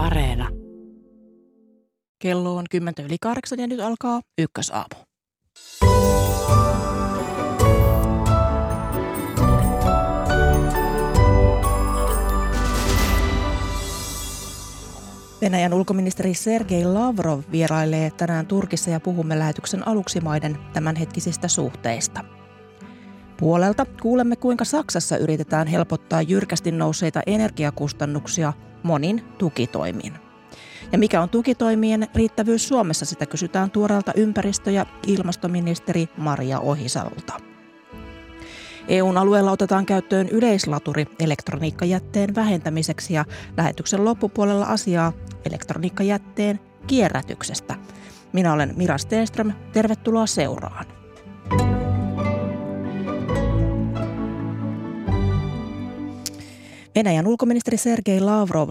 Areena. Kello on 10 yli kahdeksan ja nyt alkaa ykkösaamu. Venäjän ulkoministeri Sergei Lavrov vierailee tänään Turkissa ja puhumme lähetyksen aluksi maiden tämänhetkisistä suhteista. Puolelta kuulemme, kuinka Saksassa yritetään helpottaa jyrkästi nousseita energiakustannuksia monin tukitoimiin. Ja mikä on tukitoimien riittävyys Suomessa, sitä kysytään tuoreelta ympäristö- ja ilmastoministeri Maria Ohisalta. EUn alueella otetaan käyttöön yleislaturi elektroniikkajätteen vähentämiseksi ja lähetyksen loppupuolella asiaa elektroniikkajätteen kierrätyksestä. Minä olen Mira Stenström, tervetuloa seuraan. Venäjän ulkoministeri Sergei Lavrov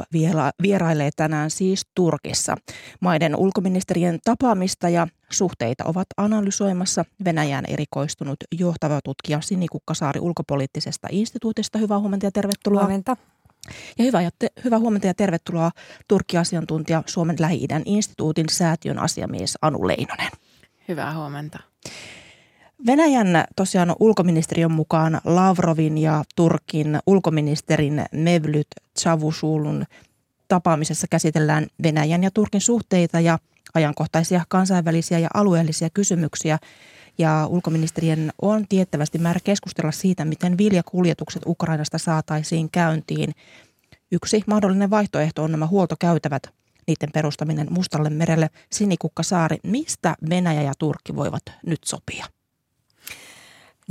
vierailee tänään siis Turkissa. Maiden ulkoministerien tapaamista ja suhteita ovat analysoimassa Venäjän erikoistunut johtava tutkija Sini Kukkasaari ulkopoliittisesta instituutista. Hyvää huomenta ja tervetuloa. Huomenta. Ja hyvää, ja te, hyvää huomenta ja tervetuloa Turkki-asiantuntija Suomen Lähi-idän instituutin säätiön asiamies Anu Leinonen. Hyvää huomenta. Venäjän tosiaan ulkoministeriön mukaan Lavrovin ja Turkin ulkoministerin Mevlyt Çavuşoğlu'n tapaamisessa käsitellään Venäjän ja Turkin suhteita ja ajankohtaisia kansainvälisiä ja alueellisia kysymyksiä. Ja ulkoministerien on tiettävästi määrä keskustella siitä, miten viljakuljetukset Ukrainasta saataisiin käyntiin. Yksi mahdollinen vaihtoehto on nämä huoltokäytävät, niiden perustaminen Mustalle merelle. Sinikukka Saari, mistä Venäjä ja Turkki voivat nyt sopia?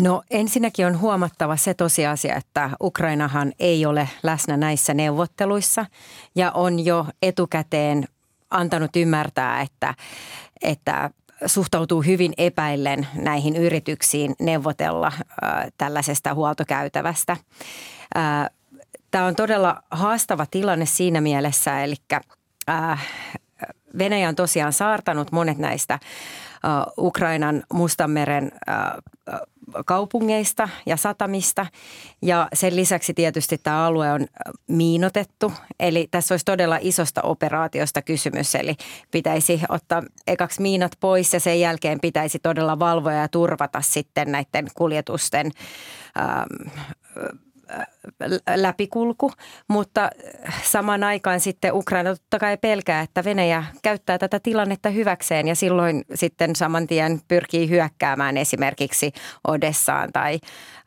No ensinnäkin on huomattava se tosiasia, että Ukrainahan ei ole läsnä näissä neuvotteluissa ja on jo etukäteen antanut ymmärtää, että, että suhtautuu hyvin epäillen näihin yrityksiin neuvotella äh, tällaisesta huoltokäytävästä. Äh, Tämä on todella haastava tilanne siinä mielessä, eli äh, Venäjä on tosiaan saartanut monet näistä Ukrainan Mustanmeren kaupungeista ja satamista. Ja sen lisäksi tietysti tämä alue on miinotettu. Eli tässä olisi todella isosta operaatiosta kysymys. Eli pitäisi ottaa ekaksi miinat pois ja sen jälkeen pitäisi todella valvoa ja turvata sitten näiden kuljetusten ähm, läpikulku, mutta saman aikaan sitten Ukraina totta kai pelkää, että Venäjä käyttää tätä tilannetta hyväkseen ja silloin sitten saman tien pyrkii hyökkäämään esimerkiksi Odessaan tai,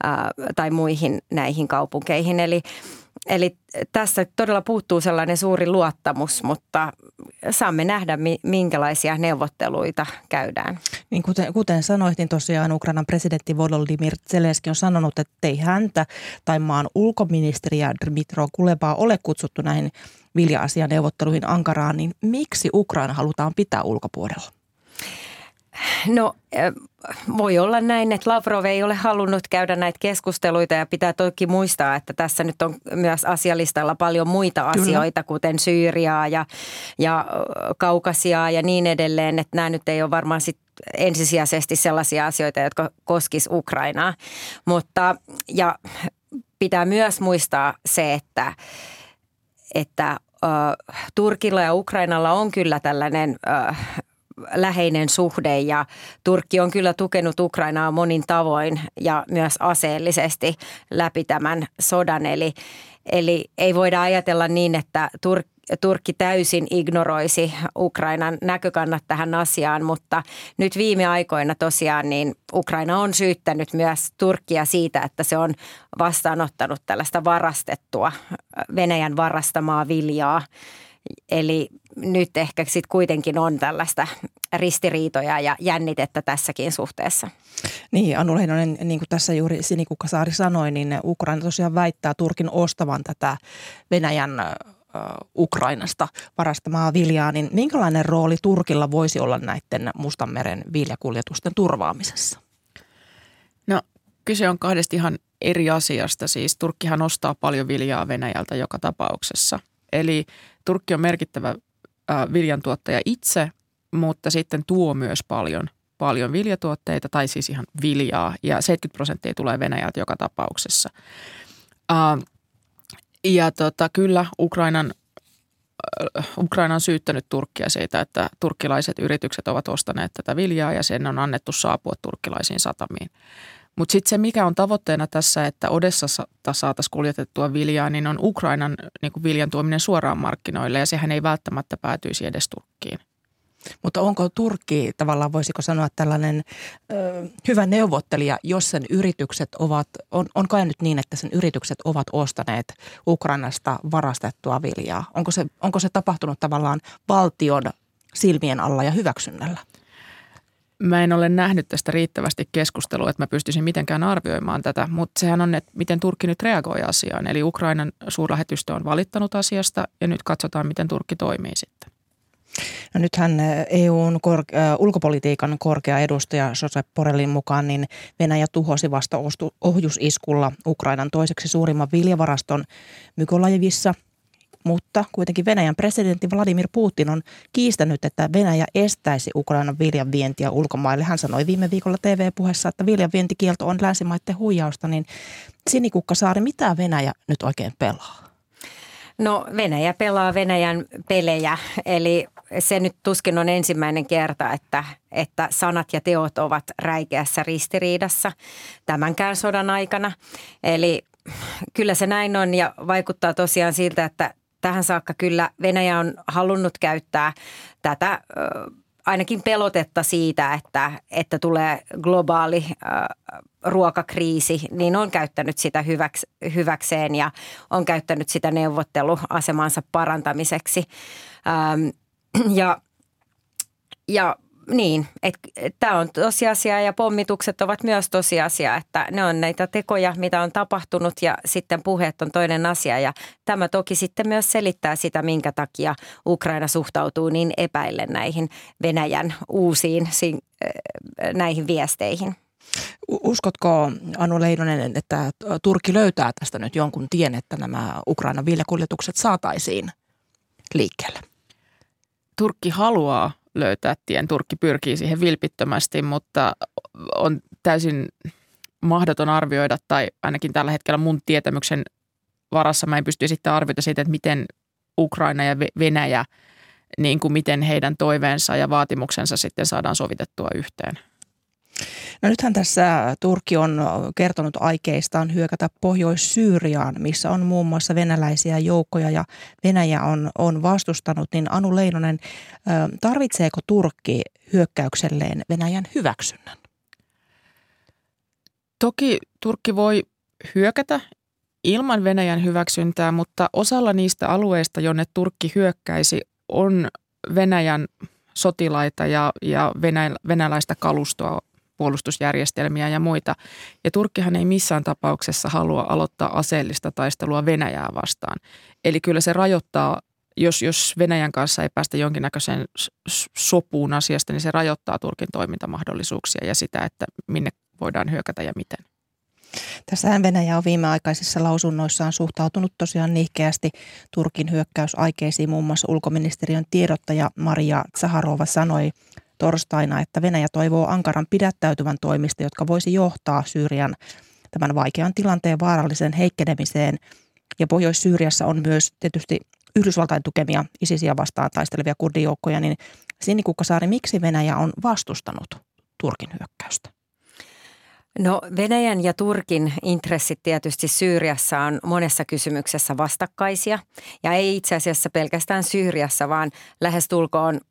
ää, tai muihin näihin kaupunkeihin. Eli Eli tässä todella puuttuu sellainen suuri luottamus, mutta saamme nähdä, minkälaisia neuvotteluita käydään. Niin kuten, kuten sanoit, niin tosiaan Ukrainan presidentti Volodymyr Zelenski on sanonut, että ei häntä tai maan ulkoministeriä Dmitro Kulebaa ole kutsuttu näihin vilja-asianeuvotteluihin Ankaraan, niin miksi Ukraina halutaan pitää ulkopuolella? No voi olla näin, että Lavrov ei ole halunnut käydä näitä keskusteluita ja pitää toki muistaa, että tässä nyt on myös asialistalla paljon muita asioita, Kyllä. kuten Syyriaa ja, ja Kaukasiaa ja niin edelleen, että nämä nyt ei ole varmaan sit ensisijaisesti sellaisia asioita, jotka koskis Ukrainaa. Mutta ja pitää myös muistaa se, että, että Turkilla ja Ukrainalla on kyllä tällainen läheinen suhde ja Turkki on kyllä tukenut Ukrainaa monin tavoin ja myös aseellisesti läpi tämän sodan. Eli, eli ei voida ajatella niin, että Tur- Turkki täysin ignoroisi Ukrainan näkökannat tähän asiaan, mutta nyt viime aikoina tosiaan niin Ukraina on syyttänyt myös Turkkia siitä, että se on vastaanottanut tällaista varastettua Venäjän varastamaa viljaa Eli nyt ehkä sitten kuitenkin on tällaista ristiriitoja ja jännitettä tässäkin suhteessa. Niin, Anu Leinonen, niin kuin tässä juuri Sinikukkasaari sanoi, niin Ukraina tosiaan väittää Turkin ostavan tätä Venäjän Ukrainasta varastamaa viljaa, niin minkälainen rooli Turkilla voisi olla näiden Mustanmeren viljakuljetusten turvaamisessa? No kyse on kahdesta ihan eri asiasta. Siis Turkkihan ostaa paljon viljaa Venäjältä joka tapauksessa. Eli Turkki on merkittävä viljantuottaja itse, mutta sitten tuo myös paljon, paljon viljatuotteita tai siis ihan viljaa ja 70 prosenttia tulee Venäjältä joka tapauksessa. ja tota, kyllä Ukrainan Ukraina on syyttänyt Turkkia siitä, että turkkilaiset yritykset ovat ostaneet tätä viljaa ja sen on annettu saapua turkkilaisiin satamiin. Mutta sitten se, mikä on tavoitteena tässä, että Odessassa saataisiin kuljetettua viljaa, niin on Ukrainan niin kuin viljan tuominen suoraan markkinoille ja sehän ei välttämättä päätyisi edes Turkkiin. Mutta onko Turkki tavallaan, voisiko sanoa tällainen ö, hyvä neuvottelija, jos sen yritykset ovat, on, on kai nyt niin, että sen yritykset ovat ostaneet Ukrainasta varastettua viljaa? Onko se, onko se tapahtunut tavallaan valtion silmien alla ja hyväksynnällä? Mä en ole nähnyt tästä riittävästi keskustelua, että mä pystyisin mitenkään arvioimaan tätä, mutta sehän on, että miten Turkki nyt reagoi asiaan. Eli Ukrainan suurlähetystö on valittanut asiasta ja nyt katsotaan, miten Turkki toimii sitten. No nythän EUn kor- ulkopolitiikan korkea edustaja Josep Porelin mukaan, niin Venäjä tuhosi vasta ohjusiskulla Ukrainan toiseksi suurimman viljavaraston Mykolajevissa – mutta kuitenkin Venäjän presidentti Vladimir Putin on kiistänyt, että Venäjä estäisi Ukrainan viljan vientiä ulkomaille. Hän sanoi viime viikolla TV-puheessa, että viljan vientikielto on länsimaiden huijausta, niin Sinikukka Saari, mitä Venäjä nyt oikein pelaa? No Venäjä pelaa Venäjän pelejä, eli se nyt tuskin on ensimmäinen kerta, että, että sanat ja teot ovat räikeässä ristiriidassa tämänkään sodan aikana. Eli kyllä se näin on ja vaikuttaa tosiaan siltä, että tähän saakka kyllä Venäjä on halunnut käyttää tätä ainakin pelotetta siitä, että, että tulee globaali äh, ruokakriisi, niin on käyttänyt sitä hyväks, hyväkseen ja on käyttänyt sitä neuvotteluasemansa parantamiseksi. Ähm, ja, ja niin, tämä on tosiasia ja pommitukset ovat myös tosiasia, että ne on näitä tekoja, mitä on tapahtunut ja sitten puheet on toinen asia. Ja tämä toki sitten myös selittää sitä, minkä takia Ukraina suhtautuu niin epäillen näihin Venäjän uusiin näihin viesteihin. Uskotko Anu Leinonen, että Turkki löytää tästä nyt jonkun tien, että nämä Ukrainan viljakuljetukset saataisiin liikkeelle? Turkki haluaa löytää tien. Turkki pyrkii siihen vilpittömästi, mutta on täysin mahdoton arvioida, tai ainakin tällä hetkellä mun tietämyksen varassa mä en pysty esittämään arvioita siitä, että miten Ukraina ja Venäjä, niin kuin miten heidän toiveensa ja vaatimuksensa sitten saadaan sovitettua yhteen. No nythän tässä Turkki on kertonut aikeistaan hyökätä Pohjois-Syyriaan, missä on muun muassa venäläisiä joukkoja ja Venäjä on, on vastustanut. Niin Anu Leinonen, tarvitseeko Turkki hyökkäykselleen Venäjän hyväksynnän? Toki Turkki voi hyökätä ilman Venäjän hyväksyntää, mutta osalla niistä alueista, jonne Turkki hyökkäisi, on Venäjän sotilaita ja, ja venäläistä kalustoa puolustusjärjestelmiä ja muita. Ja Turkkihan ei missään tapauksessa halua aloittaa aseellista taistelua Venäjää vastaan. Eli kyllä se rajoittaa, jos, jos Venäjän kanssa ei päästä jonkinnäköiseen sopuun asiasta, niin se rajoittaa Turkin toimintamahdollisuuksia ja sitä, että minne voidaan hyökätä ja miten. Tässähän Venäjä on viimeaikaisissa lausunnoissaan suhtautunut tosiaan nihkeästi Turkin hyökkäysaikeisiin. Muun muassa ulkoministeriön tiedottaja Maria Zaharova sanoi torstaina, että Venäjä toivoo Ankaran pidättäytyvän toimista, jotka voisi johtaa Syyrian tämän vaikean tilanteen vaaralliseen heikkenemiseen. Ja Pohjois-Syyriassa on myös tietysti Yhdysvaltain tukemia ISISiä vastaan taistelevia kurdijoukkoja, niin Sinikukkasaari, miksi Venäjä on vastustanut Turkin hyökkäystä? No Venäjän ja Turkin intressit tietysti Syyriassa on monessa kysymyksessä vastakkaisia. Ja ei itse asiassa pelkästään Syyriassa, vaan lähestulkoon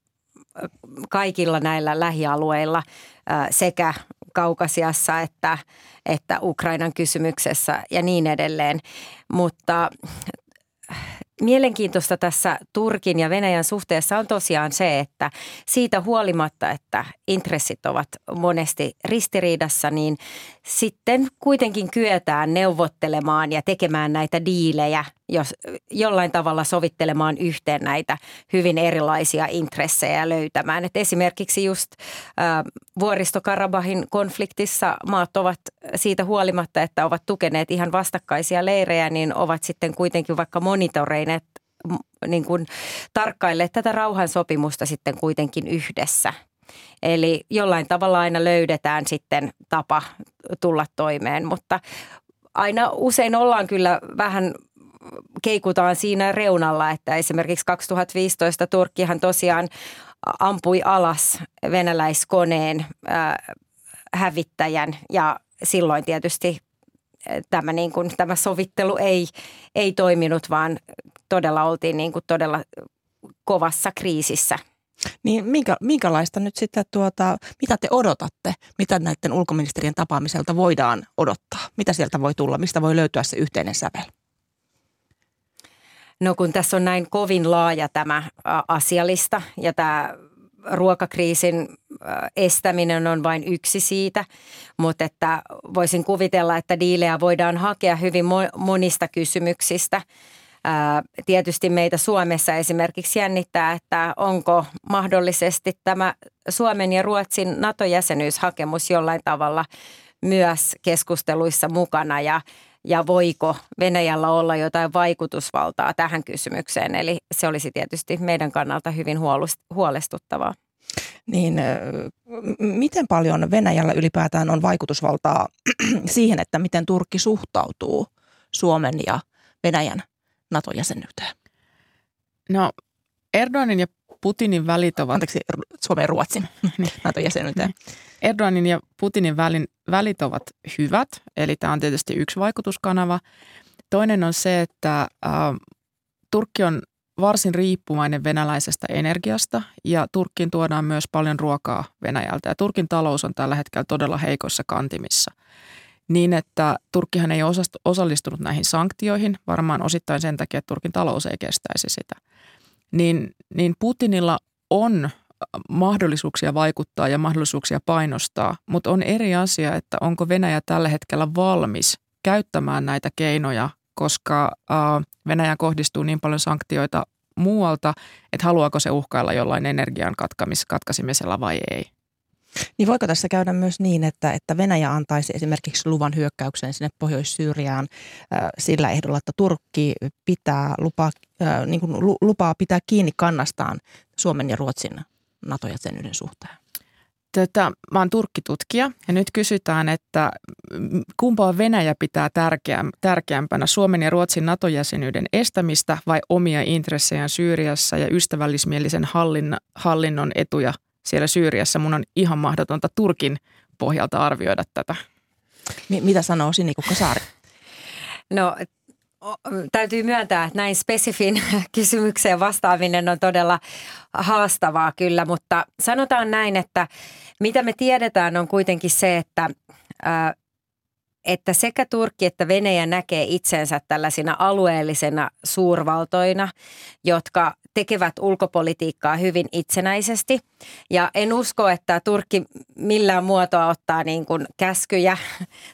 kaikilla näillä lähialueilla sekä Kaukasiassa että, että Ukrainan kysymyksessä ja niin edelleen. Mutta mielenkiintoista tässä Turkin ja Venäjän suhteessa on tosiaan se, että siitä huolimatta, että intressit ovat monesti ristiriidassa, niin sitten kuitenkin kyetään neuvottelemaan ja tekemään näitä diilejä, jos jollain tavalla sovittelemaan yhteen näitä hyvin erilaisia intressejä löytämään. Et esimerkiksi just äh, vuoristokarabahin konfliktissa maat ovat siitä huolimatta, että ovat tukeneet ihan vastakkaisia leirejä, niin ovat sitten kuitenkin vaikka monitoreineet niin kuin tarkkailleet tätä rauhansopimusta sitten kuitenkin yhdessä. Eli jollain tavalla aina löydetään sitten tapa tulla toimeen, mutta aina usein ollaan kyllä vähän keikutaan siinä reunalla, että esimerkiksi 2015 Turkkihan tosiaan ampui alas venäläiskoneen äh, hävittäjän ja silloin tietysti tämä, niin kuin, tämä sovittelu ei, ei toiminut, vaan todella oltiin niin kuin todella kovassa kriisissä. Niin minkä, minkälaista nyt sitten, tuota, mitä te odotatte, mitä näiden ulkoministerien tapaamiselta voidaan odottaa? Mitä sieltä voi tulla, mistä voi löytyä se yhteinen sävel? No kun tässä on näin kovin laaja tämä asialista ja tämä ruokakriisin estäminen on vain yksi siitä, mutta että voisin kuvitella, että diilejä voidaan hakea hyvin monista kysymyksistä. Tietysti meitä Suomessa esimerkiksi jännittää, että onko mahdollisesti tämä Suomen ja Ruotsin NATO-jäsenyyshakemus jollain tavalla myös keskusteluissa mukana ja ja voiko Venäjällä olla jotain vaikutusvaltaa tähän kysymykseen. Eli se olisi tietysti meidän kannalta hyvin huolestuttavaa. Niin miten paljon Venäjällä ylipäätään on vaikutusvaltaa siihen, että miten Turkki suhtautuu Suomen ja Venäjän NATO-jäsenyyteen? No Erdoganin ja Putinin välit ovat... Anteeksi, Suomen ja Ruotsin niin. NATO-jäsenyyteen. Erdoganin ja Putinin välin, välit ovat hyvät, eli tämä on tietysti yksi vaikutuskanava. Toinen on se, että äh, Turkki on varsin riippuvainen venäläisestä energiasta ja Turkkiin tuodaan myös paljon ruokaa Venäjältä. Ja Turkin talous on tällä hetkellä todella heikoissa kantimissa. Niin, että Turkkihan ei osallistunut näihin sanktioihin, varmaan osittain sen takia, että Turkin talous ei kestäisi sitä. Niin, niin Putinilla on mahdollisuuksia vaikuttaa ja mahdollisuuksia painostaa, mutta on eri asia, että onko Venäjä tällä hetkellä valmis käyttämään näitä keinoja, koska Venäjä kohdistuu niin paljon sanktioita muualta, että haluaako se uhkailla jollain energian katkamis, katkaisemisella vai ei. Niin voiko tässä käydä myös niin, että, että Venäjä antaisi esimerkiksi luvan hyökkäykseen sinne Pohjois-Syyriaan äh, sillä ehdolla, että Turkki pitää lupaa, äh, niin kuin lupaa pitää kiinni kannastaan Suomen ja Ruotsin NATO-jäsenyyden suhteen? Tätä, mä oon turkkitutkija ja nyt kysytään, että kumpaa Venäjä pitää tärkeämpänä, Suomen ja Ruotsin NATO-jäsenyyden estämistä vai omia intressejään Syyriassa ja ystävällismielisen hallin, hallinnon etuja siellä Syyriassa. Mun on ihan mahdotonta Turkin pohjalta arvioida tätä. M- mitä sanoo Sinikukka Saari? No täytyy myöntää, että näin spesifin kysymykseen vastaaminen on todella haastavaa kyllä, mutta sanotaan näin, että mitä me tiedetään on kuitenkin se, että että sekä Turkki että Venäjä näkee itsensä tällaisina alueellisena suurvaltoina, jotka tekevät ulkopolitiikkaa hyvin itsenäisesti. Ja en usko, että Turkki millään muotoa ottaa niin kuin käskyjä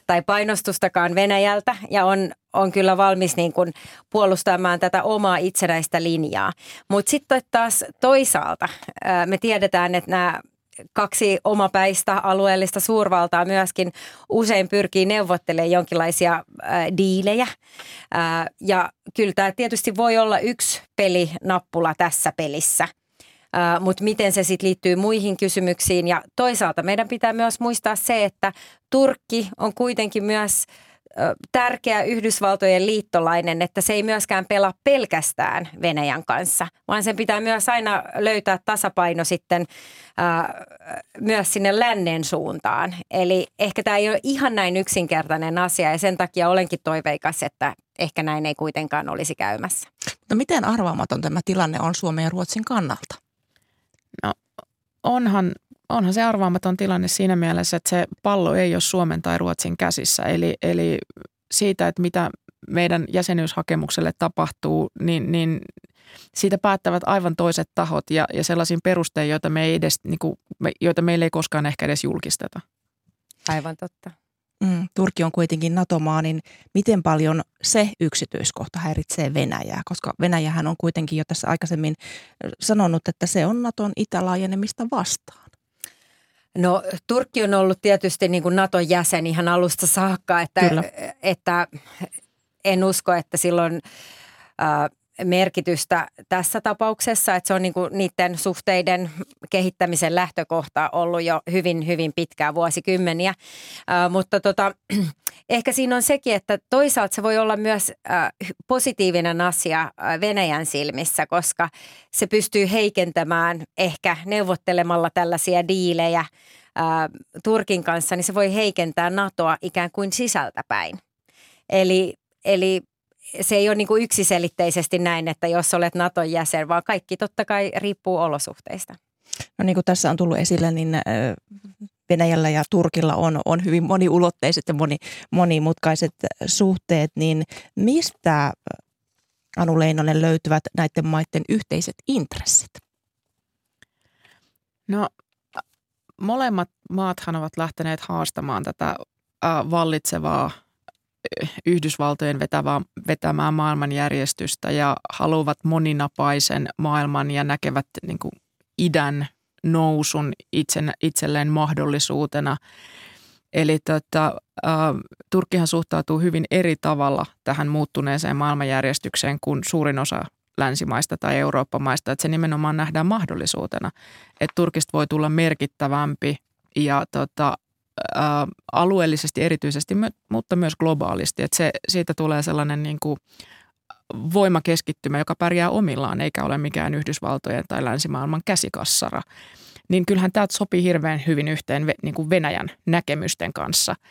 tai painostustakaan Venäjältä ja on, on kyllä valmis niin kuin puolustamaan tätä omaa itsenäistä linjaa. Mutta sitten taas toisaalta me tiedetään, että nämä kaksi omapäistä alueellista suurvaltaa myöskin usein pyrkii neuvottelemaan jonkinlaisia äh, diilejä. Äh, ja kyllä tämä tietysti voi olla yksi pelinappula tässä pelissä. Uh, mutta miten se sitten liittyy muihin kysymyksiin. Ja toisaalta meidän pitää myös muistaa se, että Turkki on kuitenkin myös tärkeä Yhdysvaltojen liittolainen, että se ei myöskään pelaa pelkästään Venäjän kanssa, vaan sen pitää myös aina löytää tasapaino sitten ää, myös sinne lännen suuntaan. Eli ehkä tämä ei ole ihan näin yksinkertainen asia ja sen takia olenkin toiveikas, että ehkä näin ei kuitenkaan olisi käymässä. No miten arvaamaton tämä tilanne on Suomen ja Ruotsin kannalta? No onhan onhan se arvaamaton tilanne siinä mielessä, että se pallo ei ole Suomen tai Ruotsin käsissä. Eli, eli siitä, että mitä meidän jäsenyyshakemukselle tapahtuu, niin, niin siitä päättävät aivan toiset tahot ja, ja sellaisiin perustein, joita, me ei edes, niin kuin, joita meille ei koskaan ehkä edes julkisteta. Aivan totta. Mm, Turkki on kuitenkin NATO-maa, niin miten paljon se yksityiskohta häiritsee Venäjää? Koska Venäjähän on kuitenkin jo tässä aikaisemmin sanonut, että se on NATOn itälaajenemista vastaan. No Turkki on ollut tietysti niin kuin Naton jäsen ihan alusta saakka, että, että en usko, että silloin äh, merkitystä tässä tapauksessa, että se on niin kuin niiden suhteiden kehittämisen lähtökohta ollut jo hyvin, hyvin pitkää vuosikymmeniä. Äh, mutta tota, ehkä siinä on sekin, että toisaalta se voi olla myös äh, positiivinen asia Venäjän silmissä, koska se pystyy heikentämään ehkä neuvottelemalla tällaisia diilejä – Turkin kanssa, niin se voi heikentää NATOa ikään kuin sisältäpäin. Eli, eli se ei ole niin kuin yksiselitteisesti näin, että jos olet Naton jäsen, vaan kaikki totta kai riippuu olosuhteista. No niin kuin tässä on tullut esille, niin Venäjällä ja Turkilla on, on hyvin moniulotteiset ja moni, monimutkaiset suhteet, niin mistä Anu Leinonen löytyvät näiden maiden yhteiset intressit? No molemmat maathan ovat lähteneet haastamaan tätä vallitsevaa Yhdysvaltojen vetävää, vetämää maailmanjärjestystä ja haluavat moninapaisen maailman ja näkevät niin kuin idän nousun itsen, itselleen mahdollisuutena. Eli tota, Turkkihan suhtautuu hyvin eri tavalla tähän muuttuneeseen maailmanjärjestykseen kuin suurin osa länsimaista tai Eurooppamaista, että se nimenomaan nähdään mahdollisuutena, että Turkista voi tulla merkittävämpi ja tota, alueellisesti erityisesti, mutta myös globaalisti, että se, siitä tulee sellainen niin kuin voimakeskittymä, joka pärjää omillaan eikä ole mikään Yhdysvaltojen tai länsimaailman käsikassara. Niin kyllähän tämä sopii hirveän hyvin yhteen niin kuin Venäjän näkemysten kanssa –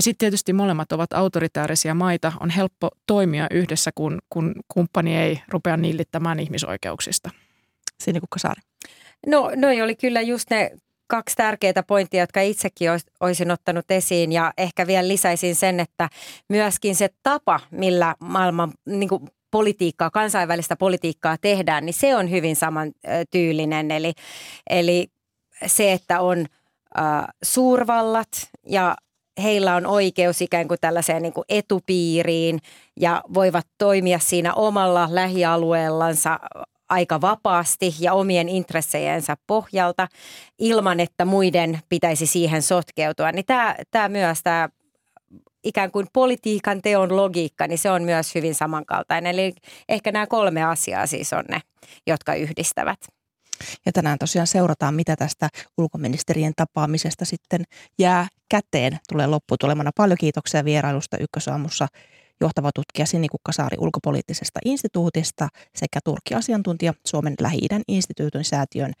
ja sitten tietysti molemmat ovat autoritäärisiä maita. On helppo toimia yhdessä, kun, kun kumppani ei rupea nillittämään ihmisoikeuksista. Sinne Kukkasaari. No, noi oli kyllä just ne kaksi tärkeää pointtia, jotka itsekin olisin ottanut esiin ja ehkä vielä lisäisin sen, että myöskin se tapa, millä maailman niin kuin politiikkaa, kansainvälistä politiikkaa tehdään, niin se on hyvin samantyylinen. Eli, eli se, että on äh, suurvallat ja heillä on oikeus ikään kuin tällaiseen niin kuin etupiiriin ja voivat toimia siinä omalla lähialueellansa aika vapaasti ja omien intressejensä pohjalta ilman, että muiden pitäisi siihen sotkeutua. Niin tämä, tämä myös tämä ikään kuin politiikan teon logiikka, niin se on myös hyvin samankaltainen. Eli ehkä nämä kolme asiaa siis on ne, jotka yhdistävät. Ja tänään tosiaan seurataan, mitä tästä ulkoministerien tapaamisesta sitten jää käteen. Tulee lopputulemana. Paljon kiitoksia vierailusta Ykkösaamussa johtava tutkija Sini Kukkasaari ulkopoliittisesta instituutista sekä Turkki-asiantuntija Suomen Lähi-idän instituutin säätiön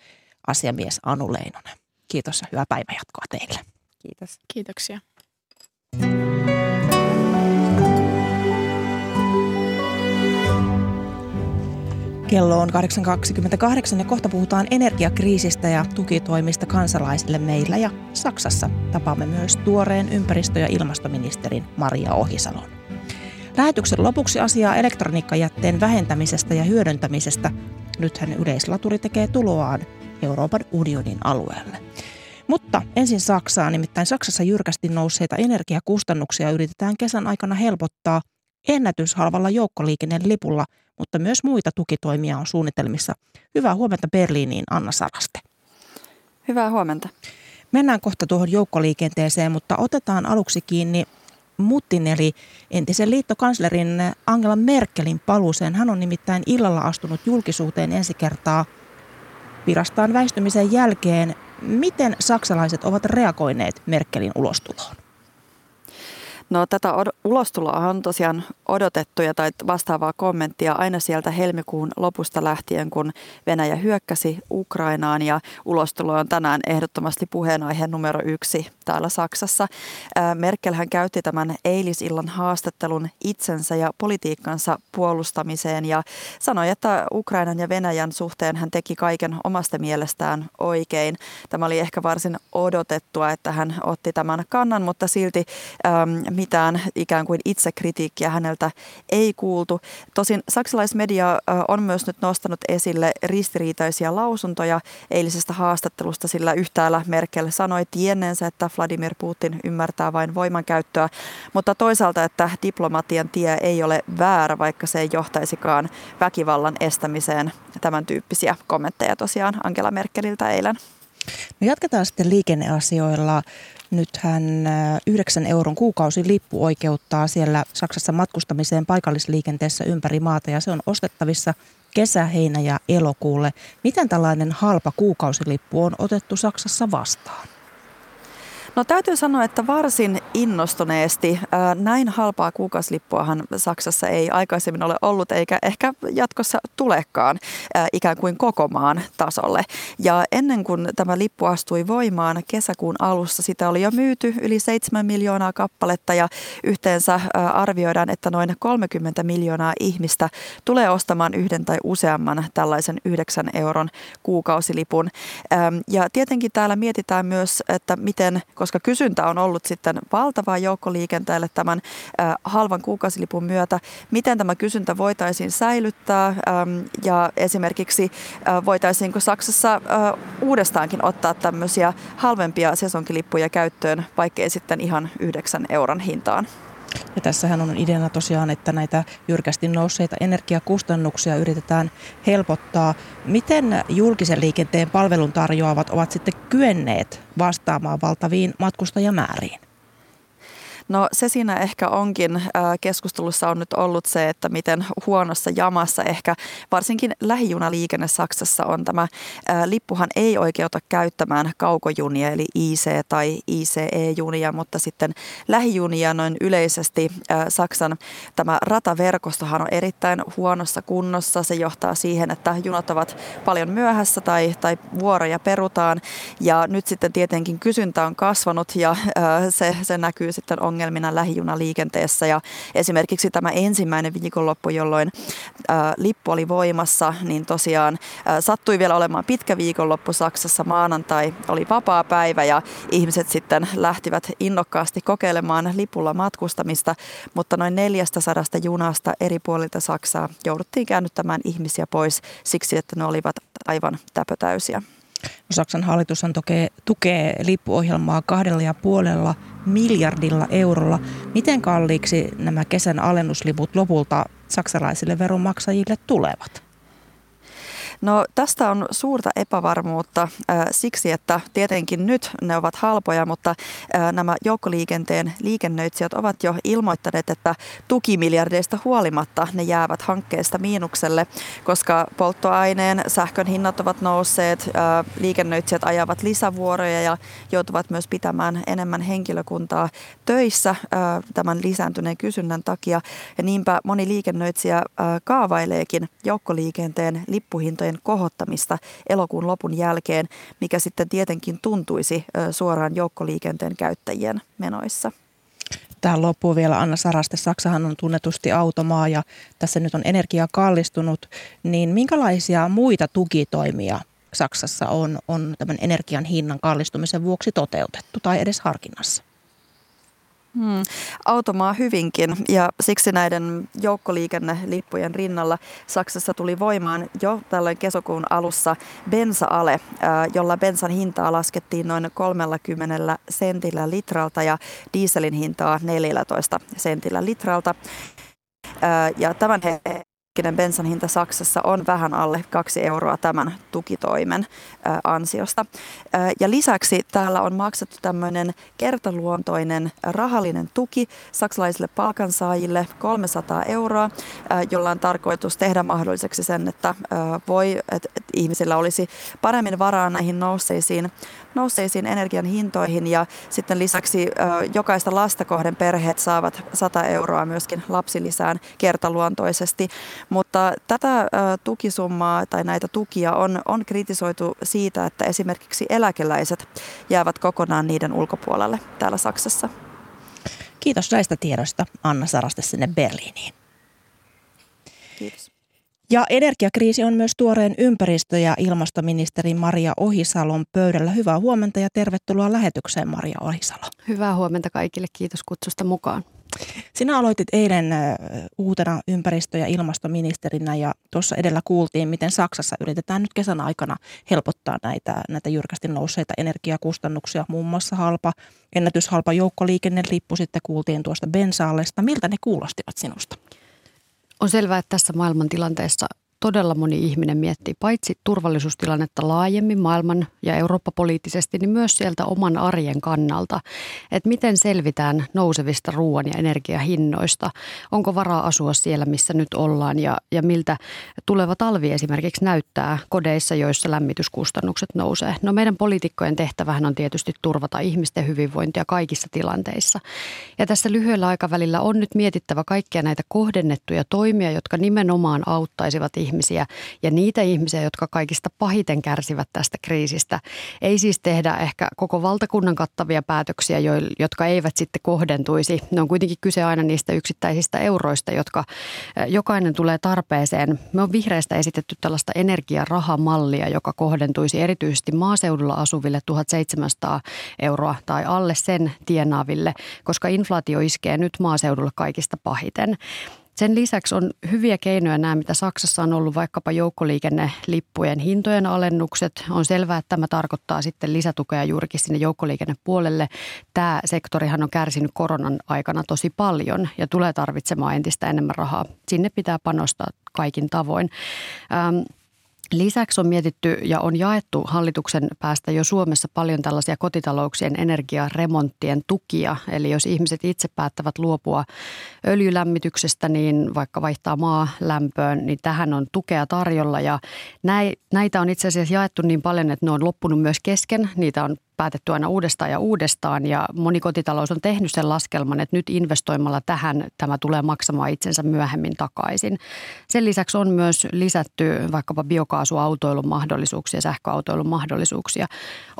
asiamies Anu Leinonen. Kiitos ja hyvää päivänjatkoa teille. Kiitos. Kiitoksia. Kello on 8.28 ja kohta puhutaan energiakriisistä ja tukitoimista kansalaisille meillä ja Saksassa. Tapaamme myös tuoreen ympäristö- ja ilmastoministerin Maria Ohisalon. Lähetyksen lopuksi asiaa elektroniikkajätteen vähentämisestä ja hyödyntämisestä. Nythän yleislaturi tekee tuloaan Euroopan unionin alueelle. Mutta ensin Saksaan, nimittäin Saksassa jyrkästi nousseita energiakustannuksia yritetään kesän aikana helpottaa ennätyshalvalla joukkoliikennelipulla – mutta myös muita tukitoimia on suunnitelmissa. Hyvää huomenta Berliiniin, Anna Saraste. Hyvää huomenta. Mennään kohta tuohon joukkoliikenteeseen, mutta otetaan aluksi kiinni Muttin eli entisen liittokanslerin Angela Merkelin paluuseen. Hän on nimittäin illalla astunut julkisuuteen ensi kertaa virastaan väistymisen jälkeen. Miten saksalaiset ovat reagoineet Merkelin ulostuloon? No tätä ulostuloa on tosiaan odotettu ja tai vastaavaa kommenttia aina sieltä helmikuun lopusta lähtien, kun Venäjä hyökkäsi Ukrainaan ja ulostulo on tänään ehdottomasti puheenaihe numero yksi täällä Saksassa. Merkel hän käytti tämän eilisillan haastattelun itsensä ja politiikkansa puolustamiseen ja sanoi, että Ukrainan ja Venäjän suhteen hän teki kaiken omasta mielestään oikein. Tämä oli ehkä varsin odotettua, että hän otti tämän kannan, mutta silti ähm, mitään ikään kuin itsekritiikkiä häneltä ei kuultu. Tosin saksalaismedia on myös nyt nostanut esille ristiriitaisia lausuntoja eilisestä haastattelusta, sillä yhtäällä Merkel sanoi tienneensä, että Vladimir Putin ymmärtää vain voimankäyttöä, mutta toisaalta, että diplomatian tie ei ole väärä, vaikka se ei johtaisikaan väkivallan estämiseen. Tämän tyyppisiä kommentteja tosiaan Angela Merkeliltä eilen. No jatketaan sitten liikenneasioilla. Nythän 9 euron kuukausilippu oikeuttaa siellä Saksassa matkustamiseen paikallisliikenteessä ympäri maata ja se on ostettavissa kesä, heinä ja elokuulle. Miten tällainen halpa kuukausilippu on otettu Saksassa vastaan? No täytyy sanoa, että varsin innostuneesti. Näin halpaa kuukausilippuahan Saksassa ei aikaisemmin ole ollut eikä ehkä jatkossa tulekaan ikään kuin koko maan tasolle. Ja ennen kuin tämä lippu astui voimaan kesäkuun alussa, sitä oli jo myyty yli 7 miljoonaa kappaletta ja yhteensä arvioidaan, että noin 30 miljoonaa ihmistä tulee ostamaan yhden tai useamman tällaisen 9 euron kuukausilipun. Ja tietenkin täällä mietitään myös, että miten koska kysyntä on ollut sitten valtavaa joukkoliikenteelle tämän halvan kuukausilipun myötä. Miten tämä kysyntä voitaisiin säilyttää ja esimerkiksi voitaisiinko Saksassa uudestaankin ottaa tämmöisiä halvempia sesonkilippuja käyttöön, vaikkei sitten ihan yhdeksän euron hintaan. Ja tässähän on ideana tosiaan, että näitä jyrkästi nousseita energiakustannuksia yritetään helpottaa. Miten julkisen liikenteen palvelun tarjoavat ovat sitten kyenneet vastaamaan valtaviin matkustajamääriin? No se siinä ehkä onkin äh, keskustelussa on nyt ollut se, että miten huonossa jamassa ehkä varsinkin lähijunaliikenne Saksassa on tämä. Äh, lippuhan ei oikeuta käyttämään kaukojunia eli IC- tai ICE-junia, mutta sitten lähijunia noin yleisesti äh, Saksan tämä rataverkostohan on erittäin huonossa kunnossa. Se johtaa siihen, että junat ovat paljon myöhässä tai, tai vuoroja perutaan ja nyt sitten tietenkin kysyntä on kasvanut ja se, se näkyy sitten ongelmia ongelmina lähijunaliikenteessä. Ja esimerkiksi tämä ensimmäinen viikonloppu, jolloin ää, lippu oli voimassa, niin tosiaan ää, sattui vielä olemaan pitkä viikonloppu Saksassa. Maanantai oli vapaa päivä ja ihmiset sitten lähtivät innokkaasti kokeilemaan lipulla matkustamista, mutta noin 400 junasta eri puolilta Saksaa jouduttiin käännyttämään ihmisiä pois siksi, että ne olivat aivan täpötäysiä. Saksan hallitushan tukee, tukee lippuohjelmaa kahdella ja puolella miljardilla eurolla. Miten kalliiksi nämä kesän alennusliput lopulta saksalaisille veronmaksajille tulevat? No tästä on suurta epävarmuutta siksi, että tietenkin nyt ne ovat halpoja, mutta nämä joukkoliikenteen liikennöitsijät ovat jo ilmoittaneet, että tukimiljardeista huolimatta ne jäävät hankkeesta miinukselle, koska polttoaineen sähkön hinnat ovat nousseet, liikennöitsijät ajavat lisävuoroja ja joutuvat myös pitämään enemmän henkilökuntaa töissä tämän lisääntyneen kysynnän takia. Ja niinpä moni liikennöitsijä kaavaileekin joukkoliikenteen lippuhintojen hintojen kohottamista elokuun lopun jälkeen, mikä sitten tietenkin tuntuisi suoraan joukkoliikenteen käyttäjien menoissa. Tähän loppuu vielä Anna Saraste. Saksahan on tunnetusti automaa ja tässä nyt on energia kallistunut. Niin minkälaisia muita tukitoimia Saksassa on, on tämän energian hinnan kallistumisen vuoksi toteutettu tai edes harkinnassa? Hmm. Automaa hyvinkin ja siksi näiden joukkoliikennelippujen rinnalla Saksassa tuli voimaan jo tällöin kesäkuun alussa bensa-ale, jolla bensan hintaa laskettiin noin 30 sentillä litralta ja dieselin hintaa 14 sentillä litralta. Ja tämän hetkinen bensan hinta Saksassa on vähän alle 2 euroa tämän tukitoimen ansiosta. Ja lisäksi täällä on maksettu tämmöinen kertaluontoinen rahallinen tuki saksalaisille palkansaajille 300 euroa, jolla on tarkoitus tehdä mahdolliseksi sen, että voi, että ihmisillä olisi paremmin varaa näihin nousseisiin nousseisiin energian hintoihin ja sitten lisäksi jokaista lasta kohden perheet saavat 100 euroa myöskin lapsilisään kertaluontoisesti. Mutta tätä tukisummaa tai näitä tukia on, on kritisoitu siitä, että esimerkiksi eläkeläiset jäävät kokonaan niiden ulkopuolelle täällä Saksassa. Kiitos näistä tiedoista Anna Saraste sinne Berliiniin. Kiitos. Ja energiakriisi on myös tuoreen ympäristö- ja ilmastoministeri Maria Ohisalon pöydällä. Hyvää huomenta ja tervetuloa lähetykseen Maria Ohisalo. Hyvää huomenta kaikille, kiitos kutsusta mukaan. Sinä aloitit eilen uutena ympäristö- ja ilmastoministerinä ja tuossa edellä kuultiin, miten Saksassa yritetään nyt kesän aikana helpottaa näitä, näitä jyrkästi nousseita energiakustannuksia, muun muassa halpa, ennätyshalpa joukkoliikennelippu sitten kuultiin tuosta bensaallesta. Miltä ne kuulostivat sinusta? On selvää, että tässä maailmantilanteessa todella moni ihminen miettii paitsi turvallisuustilannetta laajemmin maailman ja Eurooppa-poliittisesti, niin myös sieltä oman arjen kannalta, että miten selvitään nousevista ruoan ja energiahinnoista. Onko varaa asua siellä, missä nyt ollaan ja, ja miltä tuleva talvi esimerkiksi näyttää kodeissa, joissa lämmityskustannukset nousee. No meidän poliitikkojen tehtävähän on tietysti turvata ihmisten hyvinvointia kaikissa tilanteissa. Ja tässä lyhyellä aikavälillä on nyt mietittävä kaikkia näitä kohdennettuja toimia, jotka nimenomaan auttaisivat ihmisiä ja niitä ihmisiä, jotka kaikista pahiten kärsivät tästä kriisistä. Ei siis tehdä ehkä koko valtakunnan kattavia päätöksiä, jotka eivät sitten kohdentuisi. Ne on kuitenkin kyse aina niistä yksittäisistä euroista, jotka jokainen tulee tarpeeseen. Me on vihreistä esitetty tällaista energiarahamallia, joka kohdentuisi erityisesti maaseudulla asuville 1700 euroa tai alle sen tienaaville, koska inflaatio iskee nyt maaseudulla kaikista pahiten. Sen lisäksi on hyviä keinoja nämä, mitä Saksassa on ollut vaikkapa joukkoliikennelippujen hintojen alennukset. On selvää, että tämä tarkoittaa sitten lisätukea juurikin sinne joukkoliikennepuolelle. Tämä sektorihan on kärsinyt koronan aikana tosi paljon ja tulee tarvitsemaan entistä enemmän rahaa. Sinne pitää panostaa kaikin tavoin. Ähm, Lisäksi on mietitty ja on jaettu hallituksen päästä jo Suomessa paljon tällaisia kotitalouksien energiaremonttien tukia. Eli jos ihmiset itse päättävät luopua öljylämmityksestä, niin vaikka vaihtaa maa lämpöön, niin tähän on tukea tarjolla. Ja näitä on itse asiassa jaettu niin paljon, että ne on loppunut myös kesken. Niitä on päätetty aina uudestaan ja uudestaan ja moni kotitalous on tehnyt sen laskelman, että nyt investoimalla tähän tämä tulee maksamaan itsensä myöhemmin takaisin. Sen lisäksi on myös lisätty vaikkapa biokaasuautoilun mahdollisuuksia, sähköautoilun mahdollisuuksia.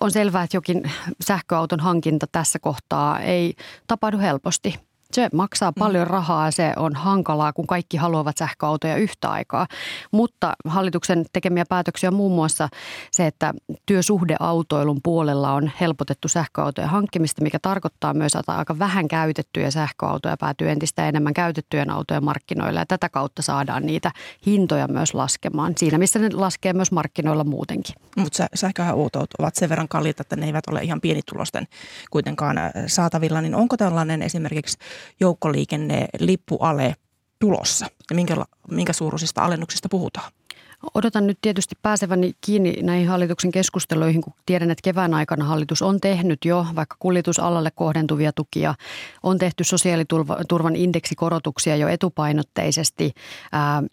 On selvää, että jokin sähköauton hankinta tässä kohtaa ei tapahdu helposti se maksaa paljon mm. rahaa, se on hankalaa, kun kaikki haluavat sähköautoja yhtä aikaa. Mutta hallituksen tekemiä päätöksiä on muun muassa se, että työsuhdeautoilun puolella on helpotettu sähköautojen hankkimista, mikä tarkoittaa myös, että aika vähän käytettyjä sähköautoja päätyy entistä enemmän käytettyjen autojen markkinoille. Ja tätä kautta saadaan niitä hintoja myös laskemaan, siinä missä ne laskee myös markkinoilla muutenkin. Mutta sähköautot ovat sen verran kalliita, että ne eivät ole ihan pienitulosten kuitenkaan äh, saatavilla. Niin onko tällainen esimerkiksi joukkoliikennelippuale tulossa ja minkä, minkä suuruisista alennuksista puhutaan? Odotan nyt tietysti pääseväni kiinni näihin hallituksen keskusteluihin, kun tiedän, että kevään aikana hallitus on tehnyt jo vaikka kuljetusalalle kohdentuvia tukia. On tehty sosiaaliturvan indeksikorotuksia jo etupainotteisesti.